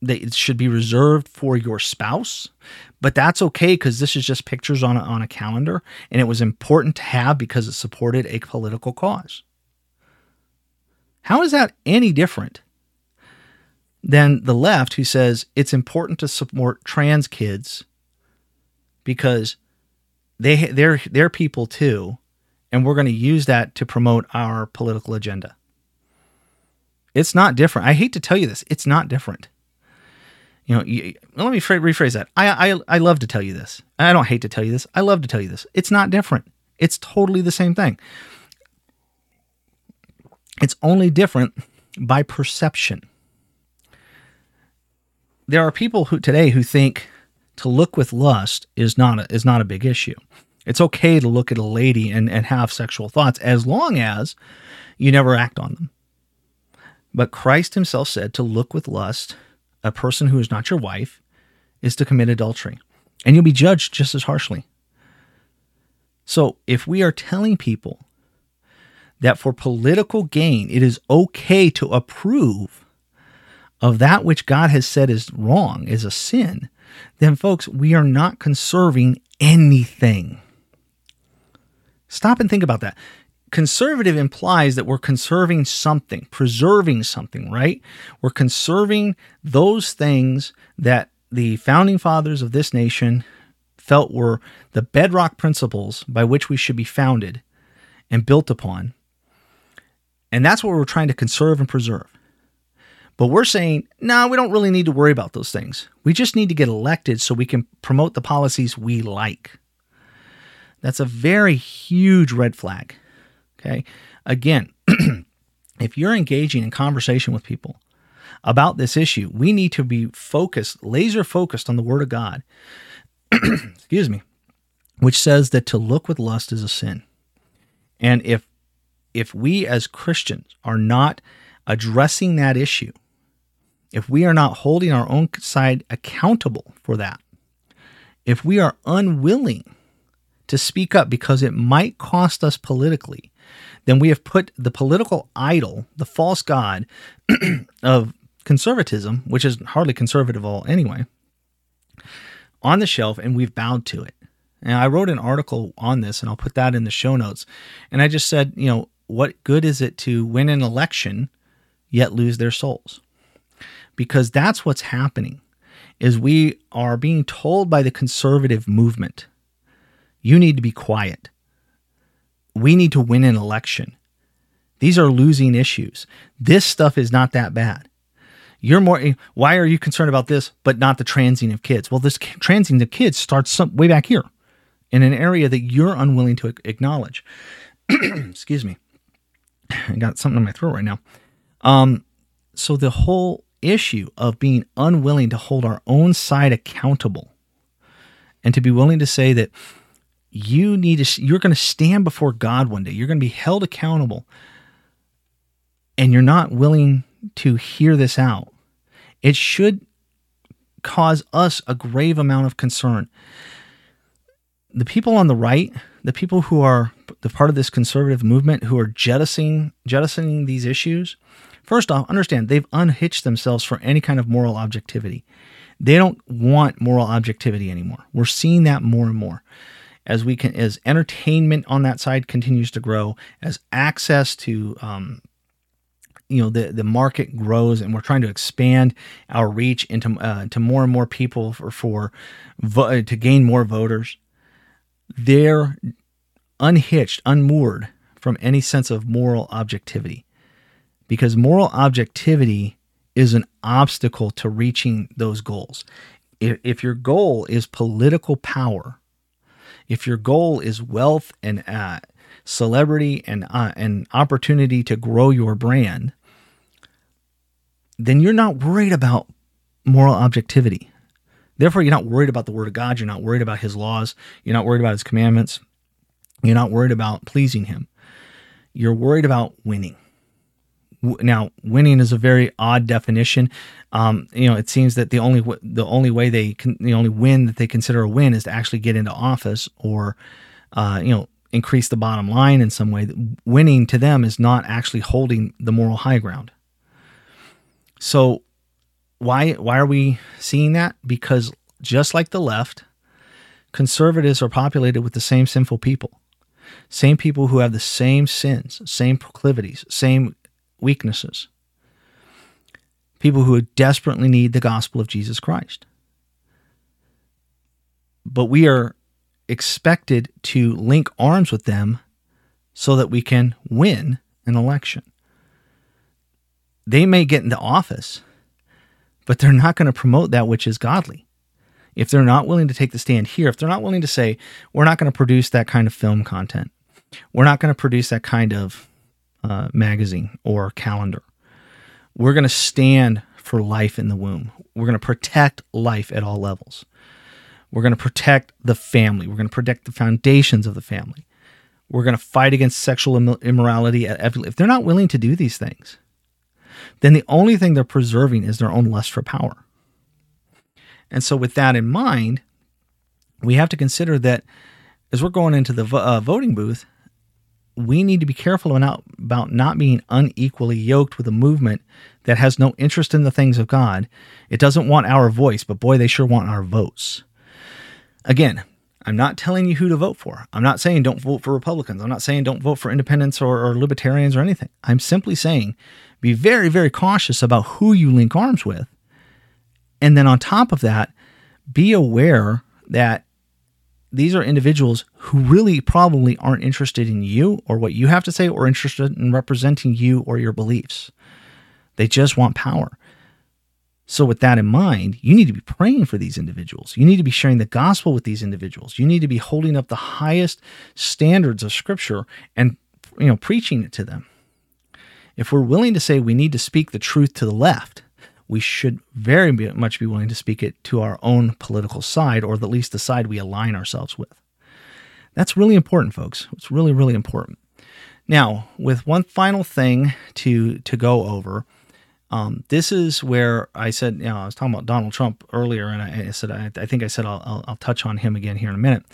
that it should be reserved for your spouse, but that's okay because this is just pictures on a, on a calendar, and it was important to have because it supported a political cause. How is that any different than the left who says it's important to support trans kids because they they're they're people too, and we're going to use that to promote our political agenda? It's not different. I hate to tell you this, it's not different. You know, you, let me rephrase that. I, I I love to tell you this. I don't hate to tell you this. I love to tell you this. It's not different. It's totally the same thing. It's only different by perception. There are people who today who think to look with lust is not a, is not a big issue. It's okay to look at a lady and, and have sexual thoughts as long as you never act on them. But Christ himself said to look with lust, a person who is not your wife, is to commit adultery, and you'll be judged just as harshly. So if we are telling people that for political gain it is okay to approve of that which God has said is wrong, is a sin, then folks, we are not conserving anything. Stop and think about that conservative implies that we're conserving something, preserving something, right? We're conserving those things that the founding fathers of this nation felt were the bedrock principles by which we should be founded and built upon. And that's what we're trying to conserve and preserve. But we're saying, no, we don't really need to worry about those things. We just need to get elected so we can promote the policies we like. That's a very huge red flag. Okay. Again, if you're engaging in conversation with people about this issue, we need to be focused, laser focused on the Word of God. Excuse me, which says that to look with lust is a sin. And if if we as Christians are not addressing that issue, if we are not holding our own side accountable for that, if we are unwilling to speak up because it might cost us politically, then we have put the political idol, the false god of conservatism, which is hardly conservative at all anyway, on the shelf and we've bowed to it. And I wrote an article on this and I'll put that in the show notes. And I just said, you know, what good is it to win an election yet lose their souls? Because that's what's happening is we are being told by the conservative movement, you need to be quiet we need to win an election. These are losing issues. This stuff is not that bad. You're more. Why are you concerned about this, but not the transing of kids? Well, this transing of kids starts some, way back here, in an area that you're unwilling to acknowledge. Excuse me. I got something in my throat right now. Um, so the whole issue of being unwilling to hold our own side accountable, and to be willing to say that you need to you're going to stand before God one day. You're going to be held accountable. And you're not willing to hear this out. It should cause us a grave amount of concern. The people on the right, the people who are the part of this conservative movement who are jettisoning jettisoning these issues, first off, understand they've unhitched themselves from any kind of moral objectivity. They don't want moral objectivity anymore. We're seeing that more and more as we can as entertainment on that side continues to grow as access to um, you know the the market grows and we're trying to expand our reach into uh, to more and more people for for vo- to gain more voters they're unhitched unmoored from any sense of moral objectivity because moral objectivity is an obstacle to reaching those goals if, if your goal is political power if your goal is wealth and uh, celebrity and uh, an opportunity to grow your brand, then you're not worried about moral objectivity. Therefore, you're not worried about the word of God. You're not worried about his laws. You're not worried about his commandments. You're not worried about pleasing him. You're worried about winning. Now, winning is a very odd definition. Um, you know, it seems that the only the only way they can the only win that they consider a win is to actually get into office or, uh, you know, increase the bottom line in some way. Winning to them is not actually holding the moral high ground. So, why why are we seeing that? Because just like the left, conservatives are populated with the same sinful people, same people who have the same sins, same proclivities, same weaknesses. People who desperately need the gospel of Jesus Christ. But we are expected to link arms with them so that we can win an election. They may get into office, but they're not going to promote that which is godly. If they're not willing to take the stand here, if they're not willing to say, we're not going to produce that kind of film content, we're not going to produce that kind of uh, magazine or calendar, we're going to stand for life in the womb. We're going to protect life at all levels. We're going to protect the family. We're going to protect the foundations of the family. We're going to fight against sexual immorality. If they're not willing to do these things, then the only thing they're preserving is their own lust for power. And so, with that in mind, we have to consider that as we're going into the uh, voting booth, we need to be careful about, not being unequally yoked with a movement that has no interest in the things of God. It doesn't want our voice, but boy, they sure want our votes. Again, I'm not telling you who to vote for. I'm not saying don't vote for Republicans. I'm not saying don't vote for independents or, or libertarians or anything. I'm simply saying be very, very cautious about who you link arms with. And then on top of that, be aware that these are individuals who really probably aren't interested in you or what you have to say or interested in representing you or your beliefs. They just want power. So, with that in mind, you need to be praying for these individuals. You need to be sharing the gospel with these individuals. You need to be holding up the highest standards of Scripture and you know preaching it to them. If we're willing to say we need to speak the truth to the left, we should very much be willing to speak it to our own political side, or at least the side we align ourselves with. That's really important, folks. It's really, really important. Now, with one final thing to to go over, um, this is where I said, you know, I was talking about Donald Trump earlier, and I, I said, I, I, think I said I'll, I'll, I'll touch on him again here in a minute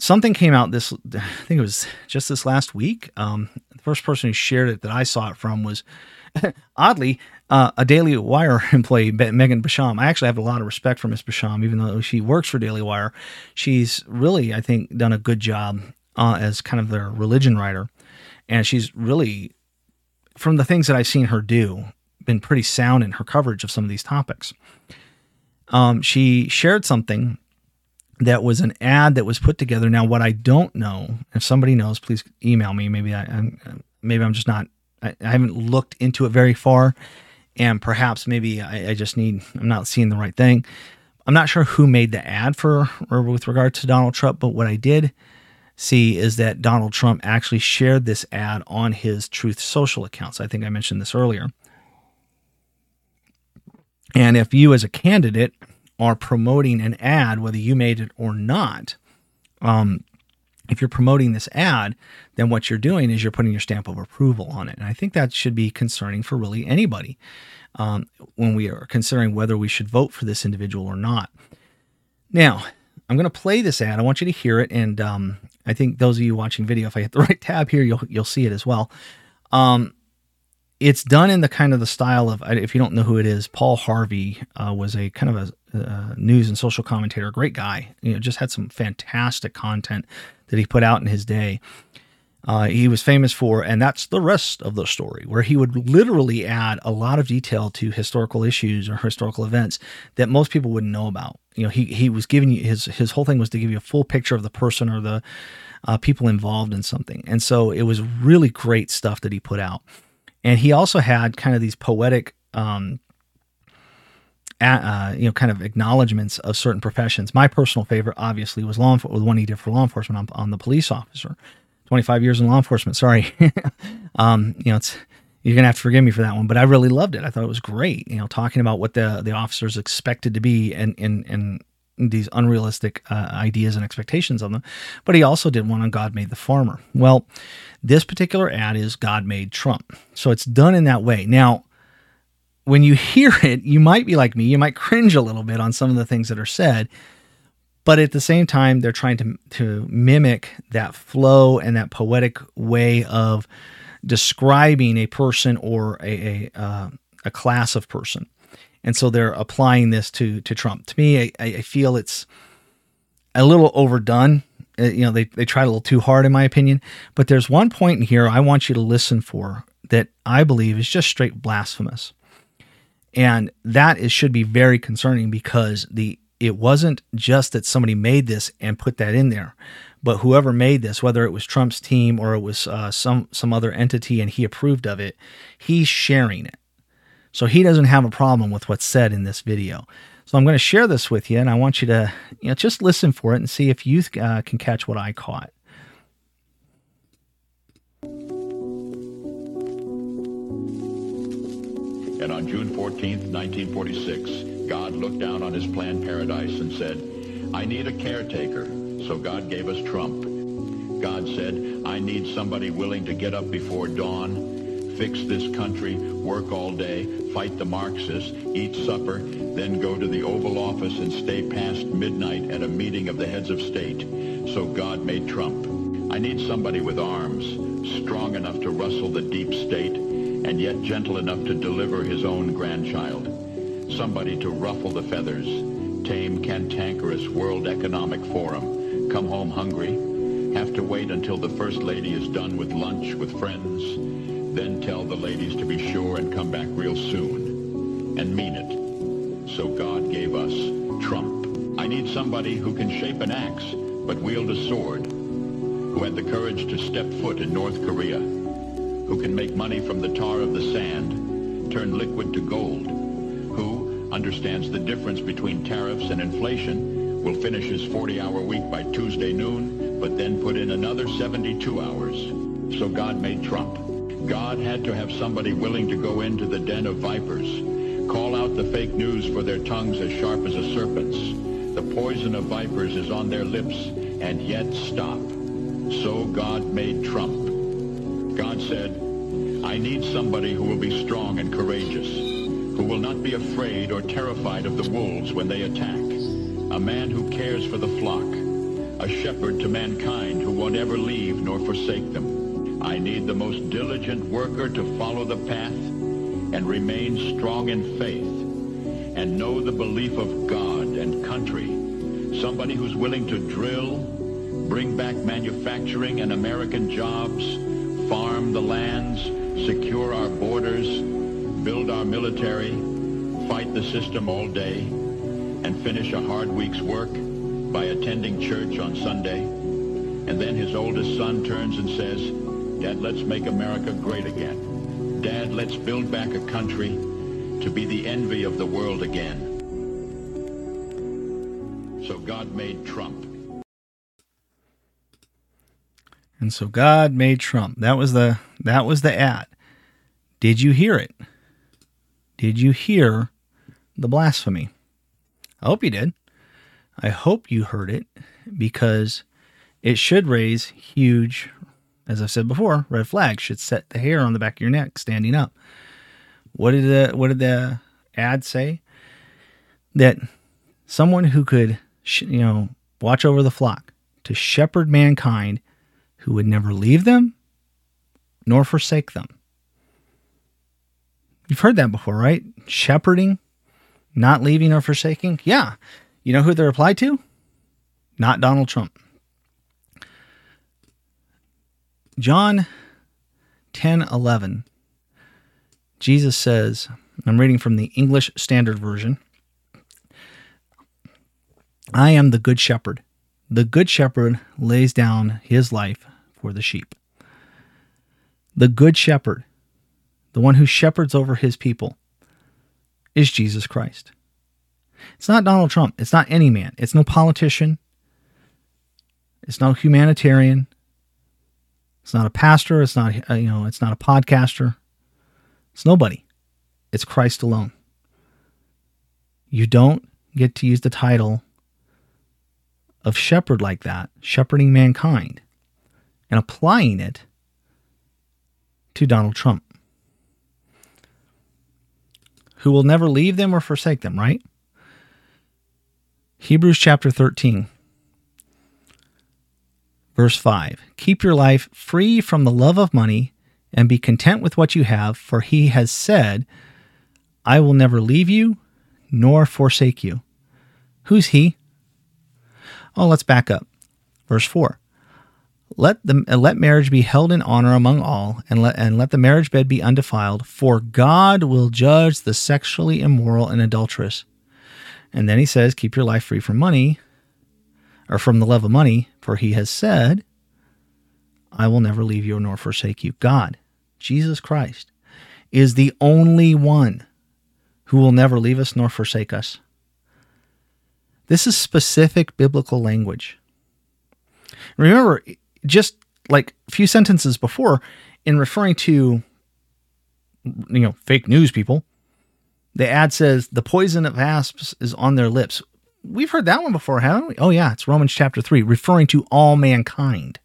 something came out this i think it was just this last week um, the first person who shared it that i saw it from was oddly uh, a daily wire employee megan basham i actually have a lot of respect for miss basham even though she works for daily wire she's really i think done a good job uh, as kind of their religion writer and she's really from the things that i've seen her do been pretty sound in her coverage of some of these topics um, she shared something that was an ad that was put together. Now, what I don't know, if somebody knows, please email me. Maybe I, am maybe I'm just not. I, I, haven't looked into it very far, and perhaps maybe I, I, just need. I'm not seeing the right thing. I'm not sure who made the ad for or with regard to Donald Trump, but what I did see is that Donald Trump actually shared this ad on his Truth Social accounts. I think I mentioned this earlier. And if you, as a candidate, are promoting an ad, whether you made it or not, um, if you're promoting this ad, then what you're doing is you're putting your stamp of approval on it. And I think that should be concerning for really anybody um, when we are considering whether we should vote for this individual or not. Now, I'm going to play this ad. I want you to hear it, and um, I think those of you watching video, if I hit the right tab here, you'll you'll see it as well. Um, it's done in the kind of the style of if you don't know who it is paul harvey uh, was a kind of a uh, news and social commentator great guy you know just had some fantastic content that he put out in his day uh, he was famous for and that's the rest of the story where he would literally add a lot of detail to historical issues or historical events that most people wouldn't know about. You know he, he was giving you his his whole thing was to give you a full picture of the person or the uh, people involved in something. And so it was really great stuff that he put out. And he also had kind of these poetic um, uh, you know, kind of acknowledgments of certain professions. My personal favorite, obviously, was law enforcement. One he did for law enforcement on, on the police officer. Twenty five years in law enforcement. Sorry, um, you know, it's you're gonna have to forgive me for that one, but I really loved it. I thought it was great. You know, talking about what the the officers expected to be and and and these unrealistic uh, ideas and expectations of them. But he also did one on God Made the Farmer. Well, this particular ad is God Made Trump. So it's done in that way. Now, when you hear it, you might be like me, you might cringe a little bit on some of the things that are said. But at the same time, they're trying to, to mimic that flow and that poetic way of describing a person or a, a, uh, a class of person and so they're applying this to to Trump. To me, I, I feel it's a little overdone. Uh, you know, they they tried a little too hard, in my opinion. But there's one point in here I want you to listen for that I believe is just straight blasphemous, and that is should be very concerning because the it wasn't just that somebody made this and put that in there, but whoever made this, whether it was Trump's team or it was uh, some some other entity and he approved of it, he's sharing it. So he doesn't have a problem with what's said in this video. So I'm going to share this with you, and I want you to you know, just listen for it and see if you uh, can catch what I caught. And on June 14, 1946, God looked down on his planned paradise and said, I need a caretaker. So God gave us Trump. God said, I need somebody willing to get up before dawn, fix this country, work all day, fight the Marxists, eat supper, then go to the Oval Office and stay past midnight at a meeting of the heads of state. So God made Trump. I need somebody with arms, strong enough to rustle the deep state, and yet gentle enough to deliver his own grandchild. Somebody to ruffle the feathers, tame cantankerous World Economic Forum, come home hungry, have to wait until the First Lady is done with lunch with friends, then tell the ladies to be sure and come back real soon. And mean it. So God gave us Trump. I need somebody who can shape an axe, but wield a sword. Who had the courage to step foot in North Korea. Who can make money from the tar of the sand, turn liquid to gold. Who understands the difference between tariffs and inflation, will finish his 40-hour week by Tuesday noon, but then put in another 72 hours. So God made Trump. God had to have somebody willing to go into the den of vipers, call out the fake news for their tongues as sharp as a serpent's. The poison of vipers is on their lips, and yet stop. So God made Trump. God said, I need somebody who will be strong and courageous, who will not be afraid or terrified of the wolves when they attack, a man who cares for the flock, a shepherd to mankind who won't ever leave nor forsake them, I need the most diligent worker to follow the path and remain strong in faith and know the belief of God and country. Somebody who's willing to drill, bring back manufacturing and American jobs, farm the lands, secure our borders, build our military, fight the system all day, and finish a hard week's work by attending church on Sunday. And then his oldest son turns and says, Dad, let's make America great again. Dad, let's build back a country to be the envy of the world again. So God made Trump. And so God made Trump. That was the that was the ad. Did you hear it? Did you hear the blasphemy? I hope you did. I hope you heard it because it should raise huge as I've said before, red flags. should set the hair on the back of your neck standing up. What did the what did the ad say? That someone who could you know watch over the flock to shepherd mankind who would never leave them nor forsake them. You've heard that before, right? Shepherding, not leaving or forsaking. Yeah. You know who they're applied to? Not Donald Trump. John 10 11, Jesus says, I'm reading from the English Standard Version I am the Good Shepherd. The Good Shepherd lays down his life for the sheep. The Good Shepherd, the one who shepherds over his people, is Jesus Christ. It's not Donald Trump. It's not any man. It's no politician. It's no humanitarian. It's not a pastor. It's not, uh, you know, it's not a podcaster. It's nobody. It's Christ alone. You don't get to use the title of shepherd like that, shepherding mankind, and applying it to Donald Trump, who will never leave them or forsake them, right? Hebrews chapter 13. Verse 5 Keep your life free from the love of money and be content with what you have, for he has said, I will never leave you nor forsake you. Who's he? Oh, let's back up. Verse 4 let the uh, let marriage be held in honor among all and let and let the marriage bed be undefiled for god will judge the sexually immoral and adulterous and then he says keep your life free from money or from the love of money, for he has said, I will never leave you nor forsake you. God, Jesus Christ, is the only one who will never leave us nor forsake us. This is specific biblical language. Remember, just like a few sentences before, in referring to you know fake news people, the ad says the poison of asps is on their lips. We've heard that one before, haven't we? Oh yeah, it's Romans chapter three, referring to all mankind.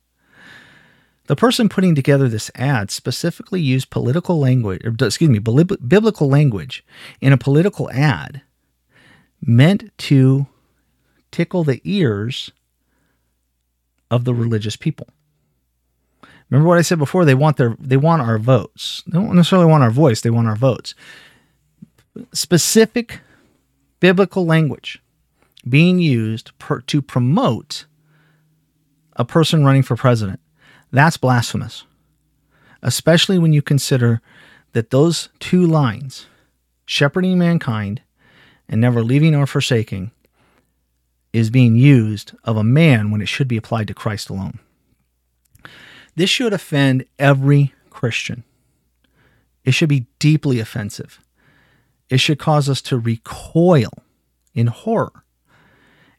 The person putting together this ad specifically used political language, or, excuse me, biblical language in a political ad meant to tickle the ears of the religious people. Remember what I said before? They want their they want our votes. They don't necessarily want our voice, they want our votes. Specific biblical language being used per, to promote a person running for president. That's blasphemous. Especially when you consider that those two lines, shepherding mankind and never leaving or forsaking, is being used of a man when it should be applied to Christ alone. This should offend every Christian. It should be deeply offensive. It should cause us to recoil in horror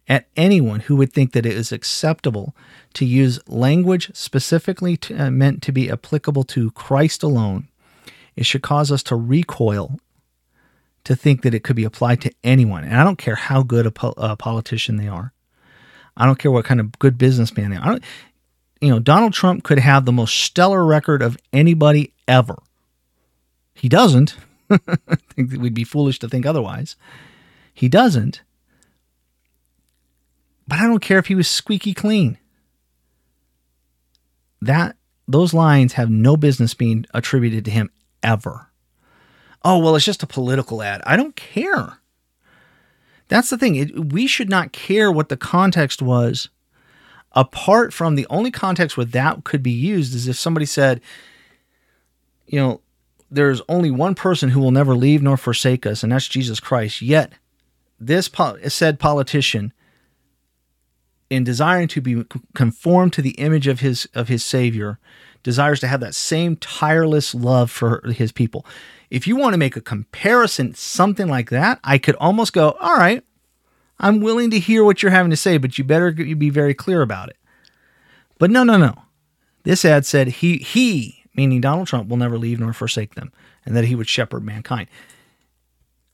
at anyone who would think that it is acceptable to use language specifically to, uh, meant to be applicable to Christ alone. It should cause us to recoil to think that it could be applied to anyone. And I don't care how good a, po- a politician they are. I don't care what kind of good businessman they are. you know, Donald Trump could have the most stellar record of anybody ever. He doesn't. I think that we'd be foolish to think otherwise. He doesn't. But I don't care if he was squeaky clean. That those lines have no business being attributed to him ever oh, well, it's just a political ad. I don't care. That's the thing. It, we should not care what the context was, apart from the only context where that could be used is if somebody said, you know, there's only one person who will never leave nor forsake us, and that's Jesus Christ. Yet, this po- said politician, in desiring to be conformed to the image of his of his Savior, desires to have that same tireless love for his people if you want to make a comparison, something like that, I could almost go, all right, I'm willing to hear what you're having to say, but you better be very clear about it. But no, no, no. This ad said he, he, meaning Donald Trump, will never leave nor forsake them, and that he would shepherd mankind.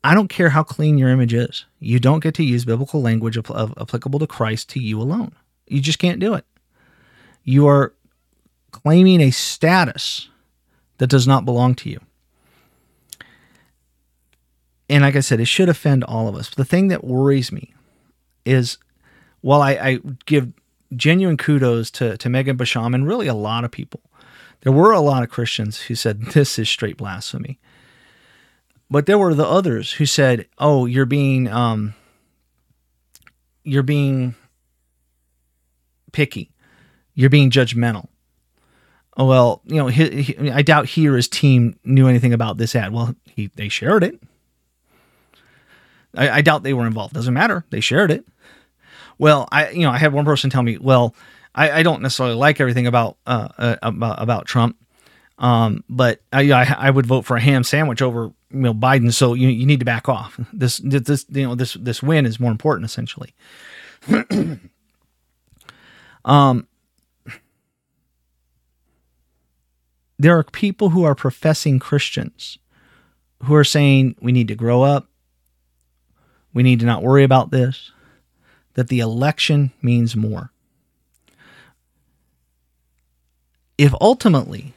I don't care how clean your image is. You don't get to use biblical language applicable to Christ to you alone. You just can't do it. You are claiming a status that does not belong to you and like I said, it should offend all of us. But the thing that worries me is while I, I give genuine kudos to, to Megan Basham and really a lot of people, there were a lot of Christians who said this is straight blasphemy. But there were the others who said, "Oh, you're being um, you're being picky, you're being judgmental." Oh well, you know, he, he, I doubt he or his team knew anything about this ad. Well, he they shared it. I, I doubt they were involved. Doesn't matter. They shared it. Well, I you know I had one person tell me, well, I, I don't necessarily like everything about uh, uh, about, about Trump, um, but I, I, I would vote for a ham sandwich over you know Biden. So you you need to back off. This this you know this this win is more important essentially. um, there are people who are professing Christians who are saying we need to grow up, we need to not worry about this, that the election means more. If ultimately,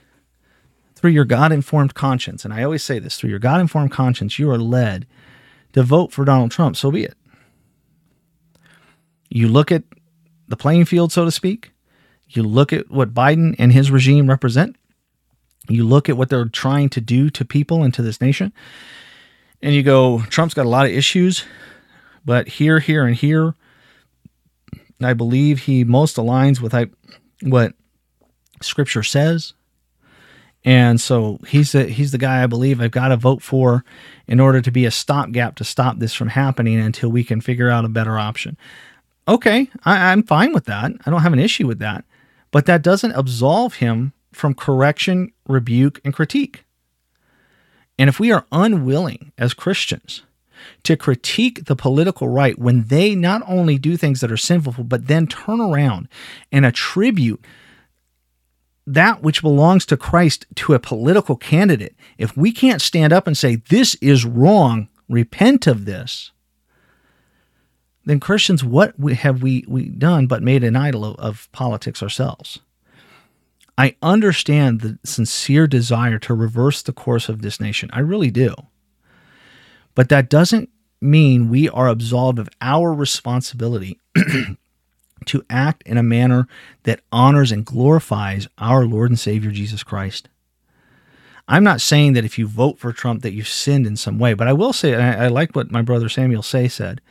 through your God informed conscience, and I always say this, through your God informed conscience, you are led to vote for Donald Trump, so be it. You look at the playing field, so to speak. You look at what Biden and his regime represent. You look at what they're trying to do to people and to this nation and you go, Trump's got a lot of issues, but here, here, and here, I believe he most aligns with what Scripture says. And so he's the, he's the guy I believe I've got to vote for in order to be a stopgap to stop this from happening until we can figure out a better option. Okay, I, I'm fine with that. I don't have an issue with that. But that doesn't absolve him from correction, rebuke, and critique. And if we are unwilling as Christians to critique the political right when they not only do things that are sinful, but then turn around and attribute that which belongs to Christ to a political candidate, if we can't stand up and say, this is wrong, repent of this, then Christians, what have we, done but made an idol of politics ourselves? I understand the sincere desire to reverse the course of this nation. I really do. But that doesn't mean we are absolved of our responsibility to act in a manner that honors and glorifies our Lord and Savior Jesus Christ. I'm not saying that if you vote for Trump that you've sinned in some way, but I will say, I, I like what my brother Samuel Sey said.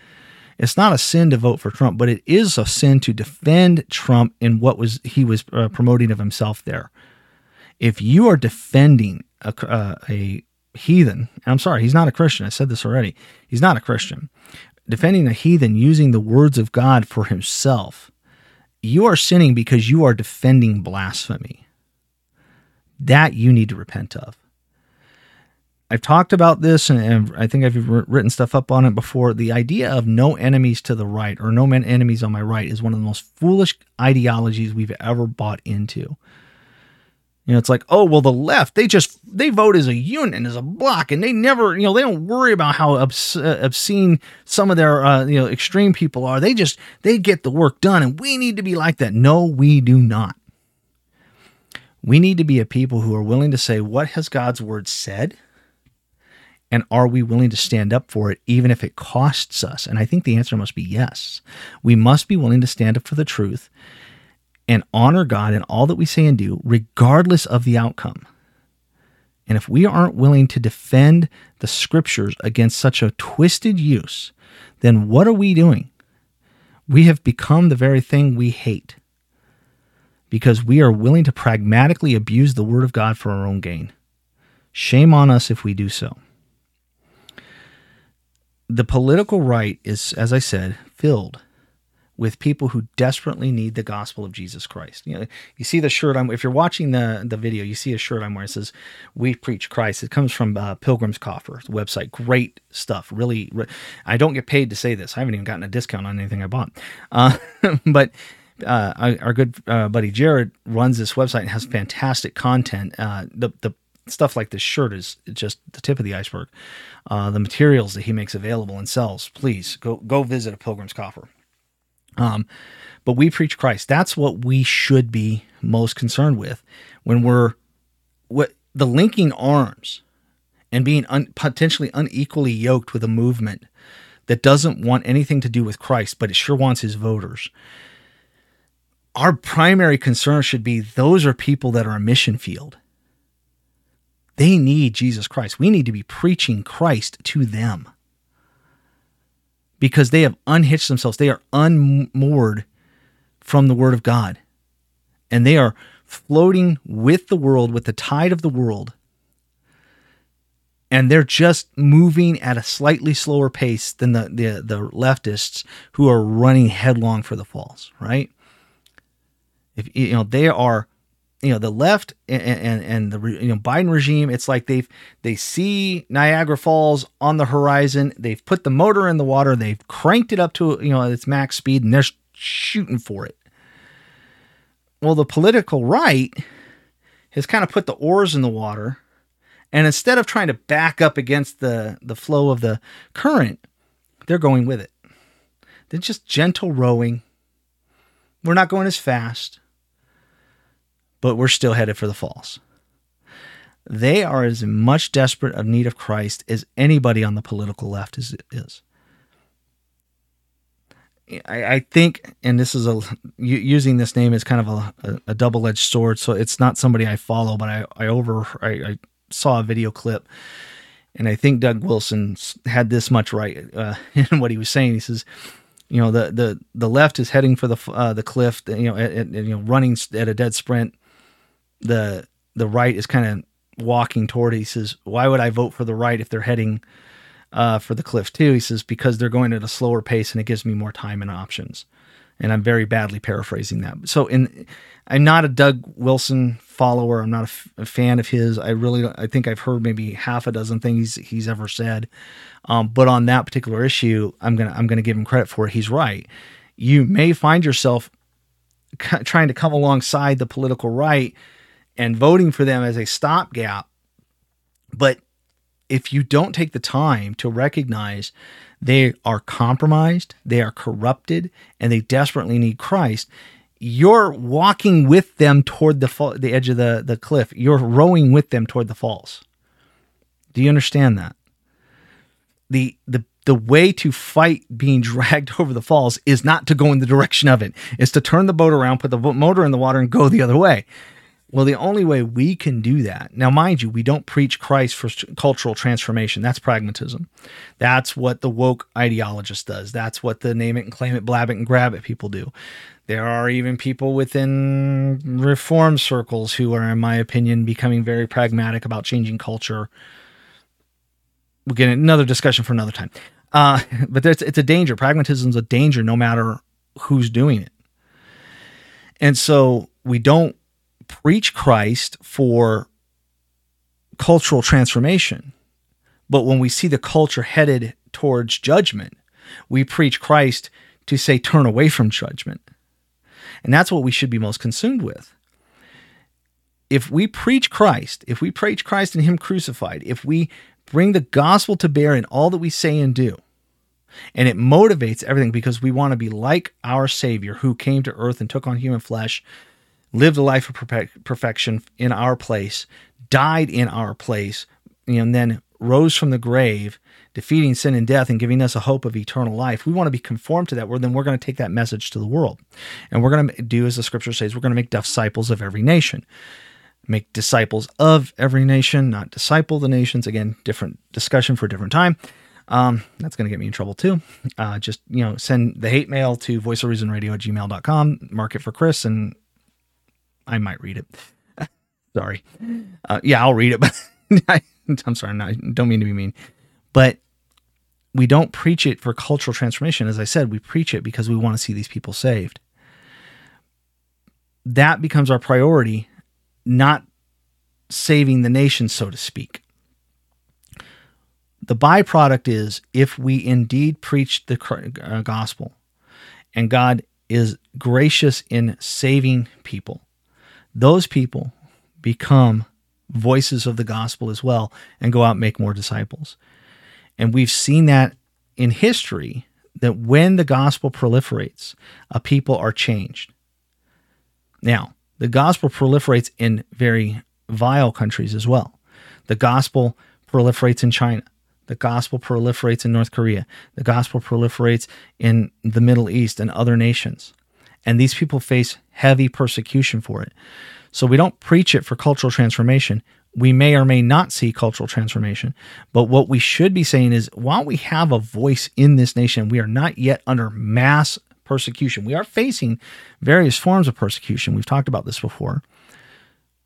It's not a sin to vote for Trump, but it is a sin to defend Trump in what was he was uh, promoting of himself there. If you are defending a, uh, a heathen, I'm sorry, he's not a Christian. I said this already. He's not a Christian. Defending a heathen using the words of God for himself, you are sinning because you are defending blasphemy. That you need to repent of. I've talked about this and, and, I think I've written stuff up on it before. The idea of no enemies to the right or no enemies on my right is one of the most foolish ideologies we've ever bought into. You know, it's like, oh, well, the left, they just, they vote as a unit, as a block, and they never, you know, they don't worry about how obs- uh, obscene some of their, uh, you know, extreme people are. They just, they get the work done, and we need to be like that. No, we do not. We need to be a people who are willing to say, what has God's word said? And are we willing to stand up for it, even if it costs us? And I think the answer must be yes. We must be willing to stand up for the truth and honor God in all that we say and do, regardless of the outcome. And if we aren't willing to defend the scriptures against such a twisted use, then what are we doing? We have become the very thing we hate because we are willing to pragmatically abuse the word of God for our own gain. Shame on us if we do so. The political right is, as I said, filled with people who desperately need the gospel of Jesus Christ. You know, you see the shirt I'm. If you're watching the the video, you see a shirt I'm wearing. It says "We preach Christ." It comes from uh, Pilgrim's Coffer website. Great stuff. Really, re- I don't get paid to say this. I haven't even gotten a discount on anything I bought. Uh, but uh, our good uh, buddy Jared runs this website and has fantastic content. Uh, the the stuff like this shirt is just the tip of the iceberg. Uh, the materials that he makes available and sells, please go go visit a Pilgrim's Coffer. Um, but we preach Christ. That's what we should be most concerned with when we're what the linking arms and being un, potentially unequally yoked with a movement that doesn't want anything to do with Christ, but it sure wants his voters. Our primary concern should be those are people that are a mission field. They need Jesus Christ. We need to be preaching Christ to them because they have unhitched themselves. They are unmoored from the Word of God. And they are floating with the world, with the tide of the world. And they're just moving at a slightly slower pace than the, the, the leftists who are running headlong for the falls, right? If you know, they are you know the left and, and, and the you know Biden regime it's like they've they see Niagara Falls on the horizon. They've put the motor in the water. They've cranked it up to you know its max speed and they're shooting for it. Well the political right has kind of put the oars in the water. And instead of trying to back up against the the flow of the current they're going with it. They're just gentle rowing. We're not going as fast but we're still headed for the falls. They are as much desperate of need of Christ as anybody on the political left is. is. I, I think, and this is a using this name is kind of a, a, a double edged sword. So it's not somebody I follow, but I I over I, I saw a video clip, and I think Doug Wilson had this much right uh, in what he was saying. He says, you know, the the the left is heading for the uh, the cliff, you know, at, at, you know, running at a dead sprint the the right is kind of walking toward it. He says, "Why would I vote for the right if they're heading uh, for the cliff too?" He says, "Because they're going at a slower pace and it gives me more time and options." And I'm very badly paraphrasing that. So in I'm not a Doug Wilson follower. I'm not a, f- a fan of his. I really I think I've heard maybe half a dozen things he's ever said. Um, but on that particular issue, I'm gonna I'm gonna give him credit for it. He's right. You may find yourself trying to come alongside the political right and voting for them as a stopgap, but if you don't take the time to recognize they are compromised, they are corrupted, and they desperately need Christ, you're walking with them toward the the edge of the, the cliff. You're rowing with them toward the falls. Do you understand that? The the the way to fight being dragged over the falls is not to go in the direction of it. It's to turn the boat around, put the motor in the water, and go the other way. Well, the only way we can do that, now, mind you, we don't preach Christ for cultural transformation. That's pragmatism. That's what the woke ideologist does. That's what the name it and claim it, blab it and grab it people do. There are even people within reform circles who are, in my opinion, becoming very pragmatic about changing culture. We'll get another discussion for another time. Uh, but it's a danger. Pragmatism is a danger no matter who's doing it. And so we don't preach Christ for cultural transformation. But when we see the culture headed towards judgment, we preach Christ to say, turn away from judgment. And that's what we should be most consumed with. If we preach Christ, if we preach Christ and Him crucified, if we bring the gospel to bear in all that we say and do, and it motivates everything because we want to be like our Savior who came to earth and took on human flesh lived a life of perfection in our place, died in our place, and then rose from the grave, defeating sin and death and giving us a hope of eternal life. We want to be conformed to that. Well, then we're going to take that message to the world. And we're going to do as the scripture says, we're going to make disciples of every nation. Make disciples of every nation, not disciple the nations. Again, different discussion for a different time. Um, that's going to get me in trouble too. Uh, just, you know, send the hate mail to voice of voiceofreasonradio at gmail.com, mark it for Chris, and I might read it. sorry. Uh, yeah, I'll read it, but I, am sorry. I don't mean to be mean, but we don't preach it for cultural transformation. As I said, we preach it because we want to see these people saved. That becomes our priority, not saving the nation, so to speak. The byproduct is if we indeed preach the uh, gospel and God is gracious in saving people, those people become voices of the gospel as well and go out and make more disciples. And we've seen that in history that when the gospel proliferates, a people are changed. Now, the gospel proliferates in very vile countries as well. The gospel proliferates in China. The gospel proliferates in North Korea. The gospel proliferates in the Middle East and other nations and these people face heavy persecution for it. So we don't preach it for cultural transformation. We may or may not see cultural transformation, but what we should be saying is while we have a voice in this nation, we are not yet under mass persecution. We are facing various forms of persecution. We've talked about this before,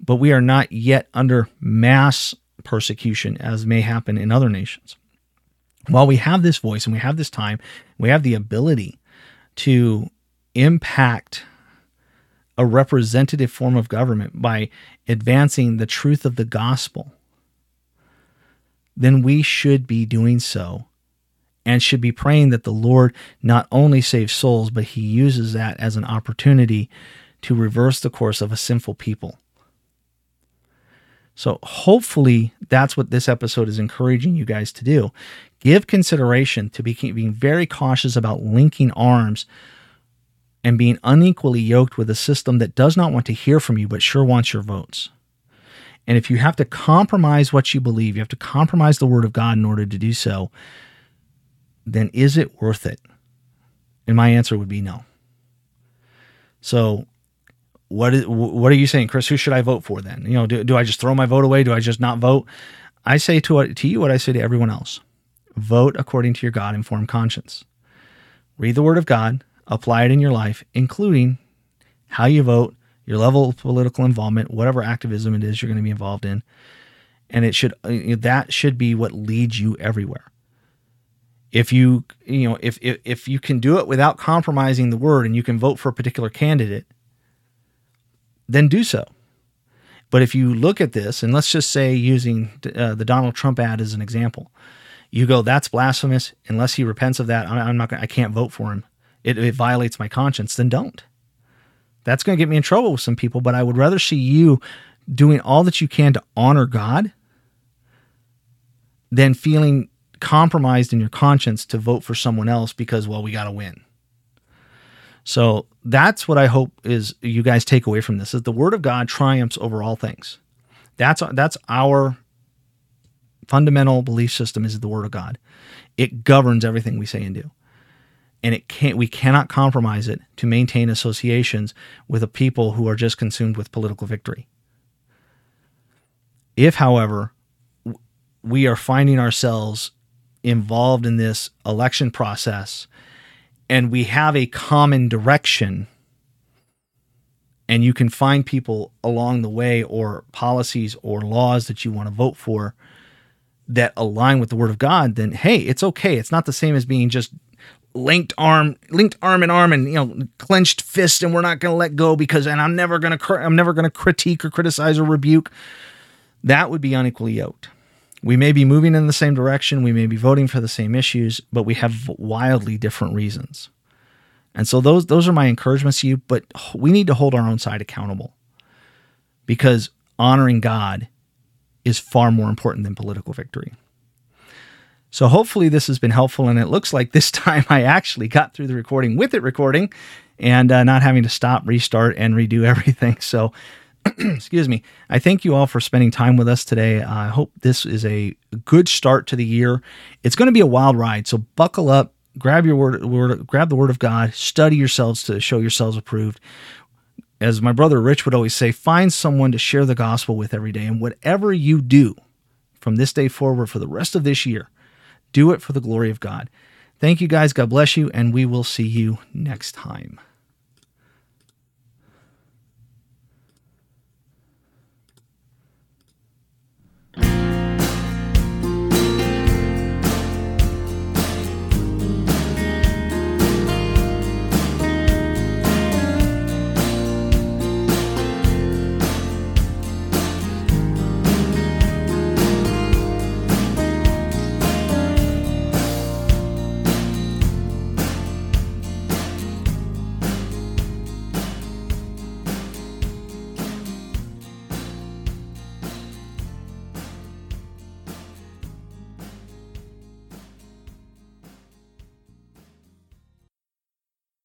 but we are not yet under mass persecution as may happen in other nations. While we have this voice and we have this time, we have the ability to impact a representative form of government by advancing the truth of the gospel, then we should be doing so and should be praying that the Lord not only saves souls, but he uses that as an opportunity to reverse the course of a sinful people. So, hopefully, that's what this episode is encouraging you guys to do. Give consideration to being very cautious about linking arms and being unequally yoked with a system that does not want to hear from you but sure wants your votes. And if you have to compromise what you believe, you have to compromise the word of God in order to do so, then is it worth it? And my answer would be no. So, what is what are you saying, Chris? Who should I vote for then? You know, do, do I just throw my vote away? Do I just not vote? I say to to you what I say to everyone else: vote according to your God informed conscience. Read the Word of God, apply it in your life, including how you vote, your level of political involvement, whatever activism it is you're going to be involved in. And it should uh, that should be what leads you everywhere. If you you know if, if if you can do it without compromising the word and you can vote for a particular candidate, then do so. But if you look at this, and let's just say using uh, the Donald Trump ad as an example, you go, that's blasphemous. Unless he repents of that, I'm not. I can't vote for him. It, it violates my conscience. Then don't. That's going to get me in trouble with some people. But I would rather see you doing all that you can to honor God than feeling compromised in your conscience to vote for someone else because well we got to win. So that's what I hope is you guys take away from this is the word of God triumphs over all things. That's that's our fundamental belief system is the word of God. It governs everything we say and do. And it can't we cannot compromise it to maintain associations with a people who are just consumed with political victory. If however we are finding ourselves involved in this election process and we have a common direction and you can find people along the way or policies or laws that you want to vote for that align with the word of God, then hey, it's okay. It's not the same as being just linked arm, linked arm in arm, and you know, clenched fist, and we're not going to let go because, and I'm never going to, I'm never going to critique or criticize or rebuke. That would be unequally yoked. We may be moving in the same direction, we may be voting for the same issues, but we have wildly different reasons. And so those those are my encouragements to you, but we need to hold our own side accountable. Because honoring God is far more important than political victory. So hopefully this has been helpful and it looks like this time I actually got through the recording with it recording and uh, not having to stop, restart and redo everything. So excuse me. I thank you all for spending time with us today. I hope this is a good start to the year. It's going to be a wild ride, so buckle up, grab your word, word, grab the word of God, study yourselves to show yourselves approved. As my brother Rich would always say, find someone to share the gospel with every day, and whatever you do from this day forward for the rest of this year, do it for the glory of God. Thank you guys. God bless you. And we will see you next time.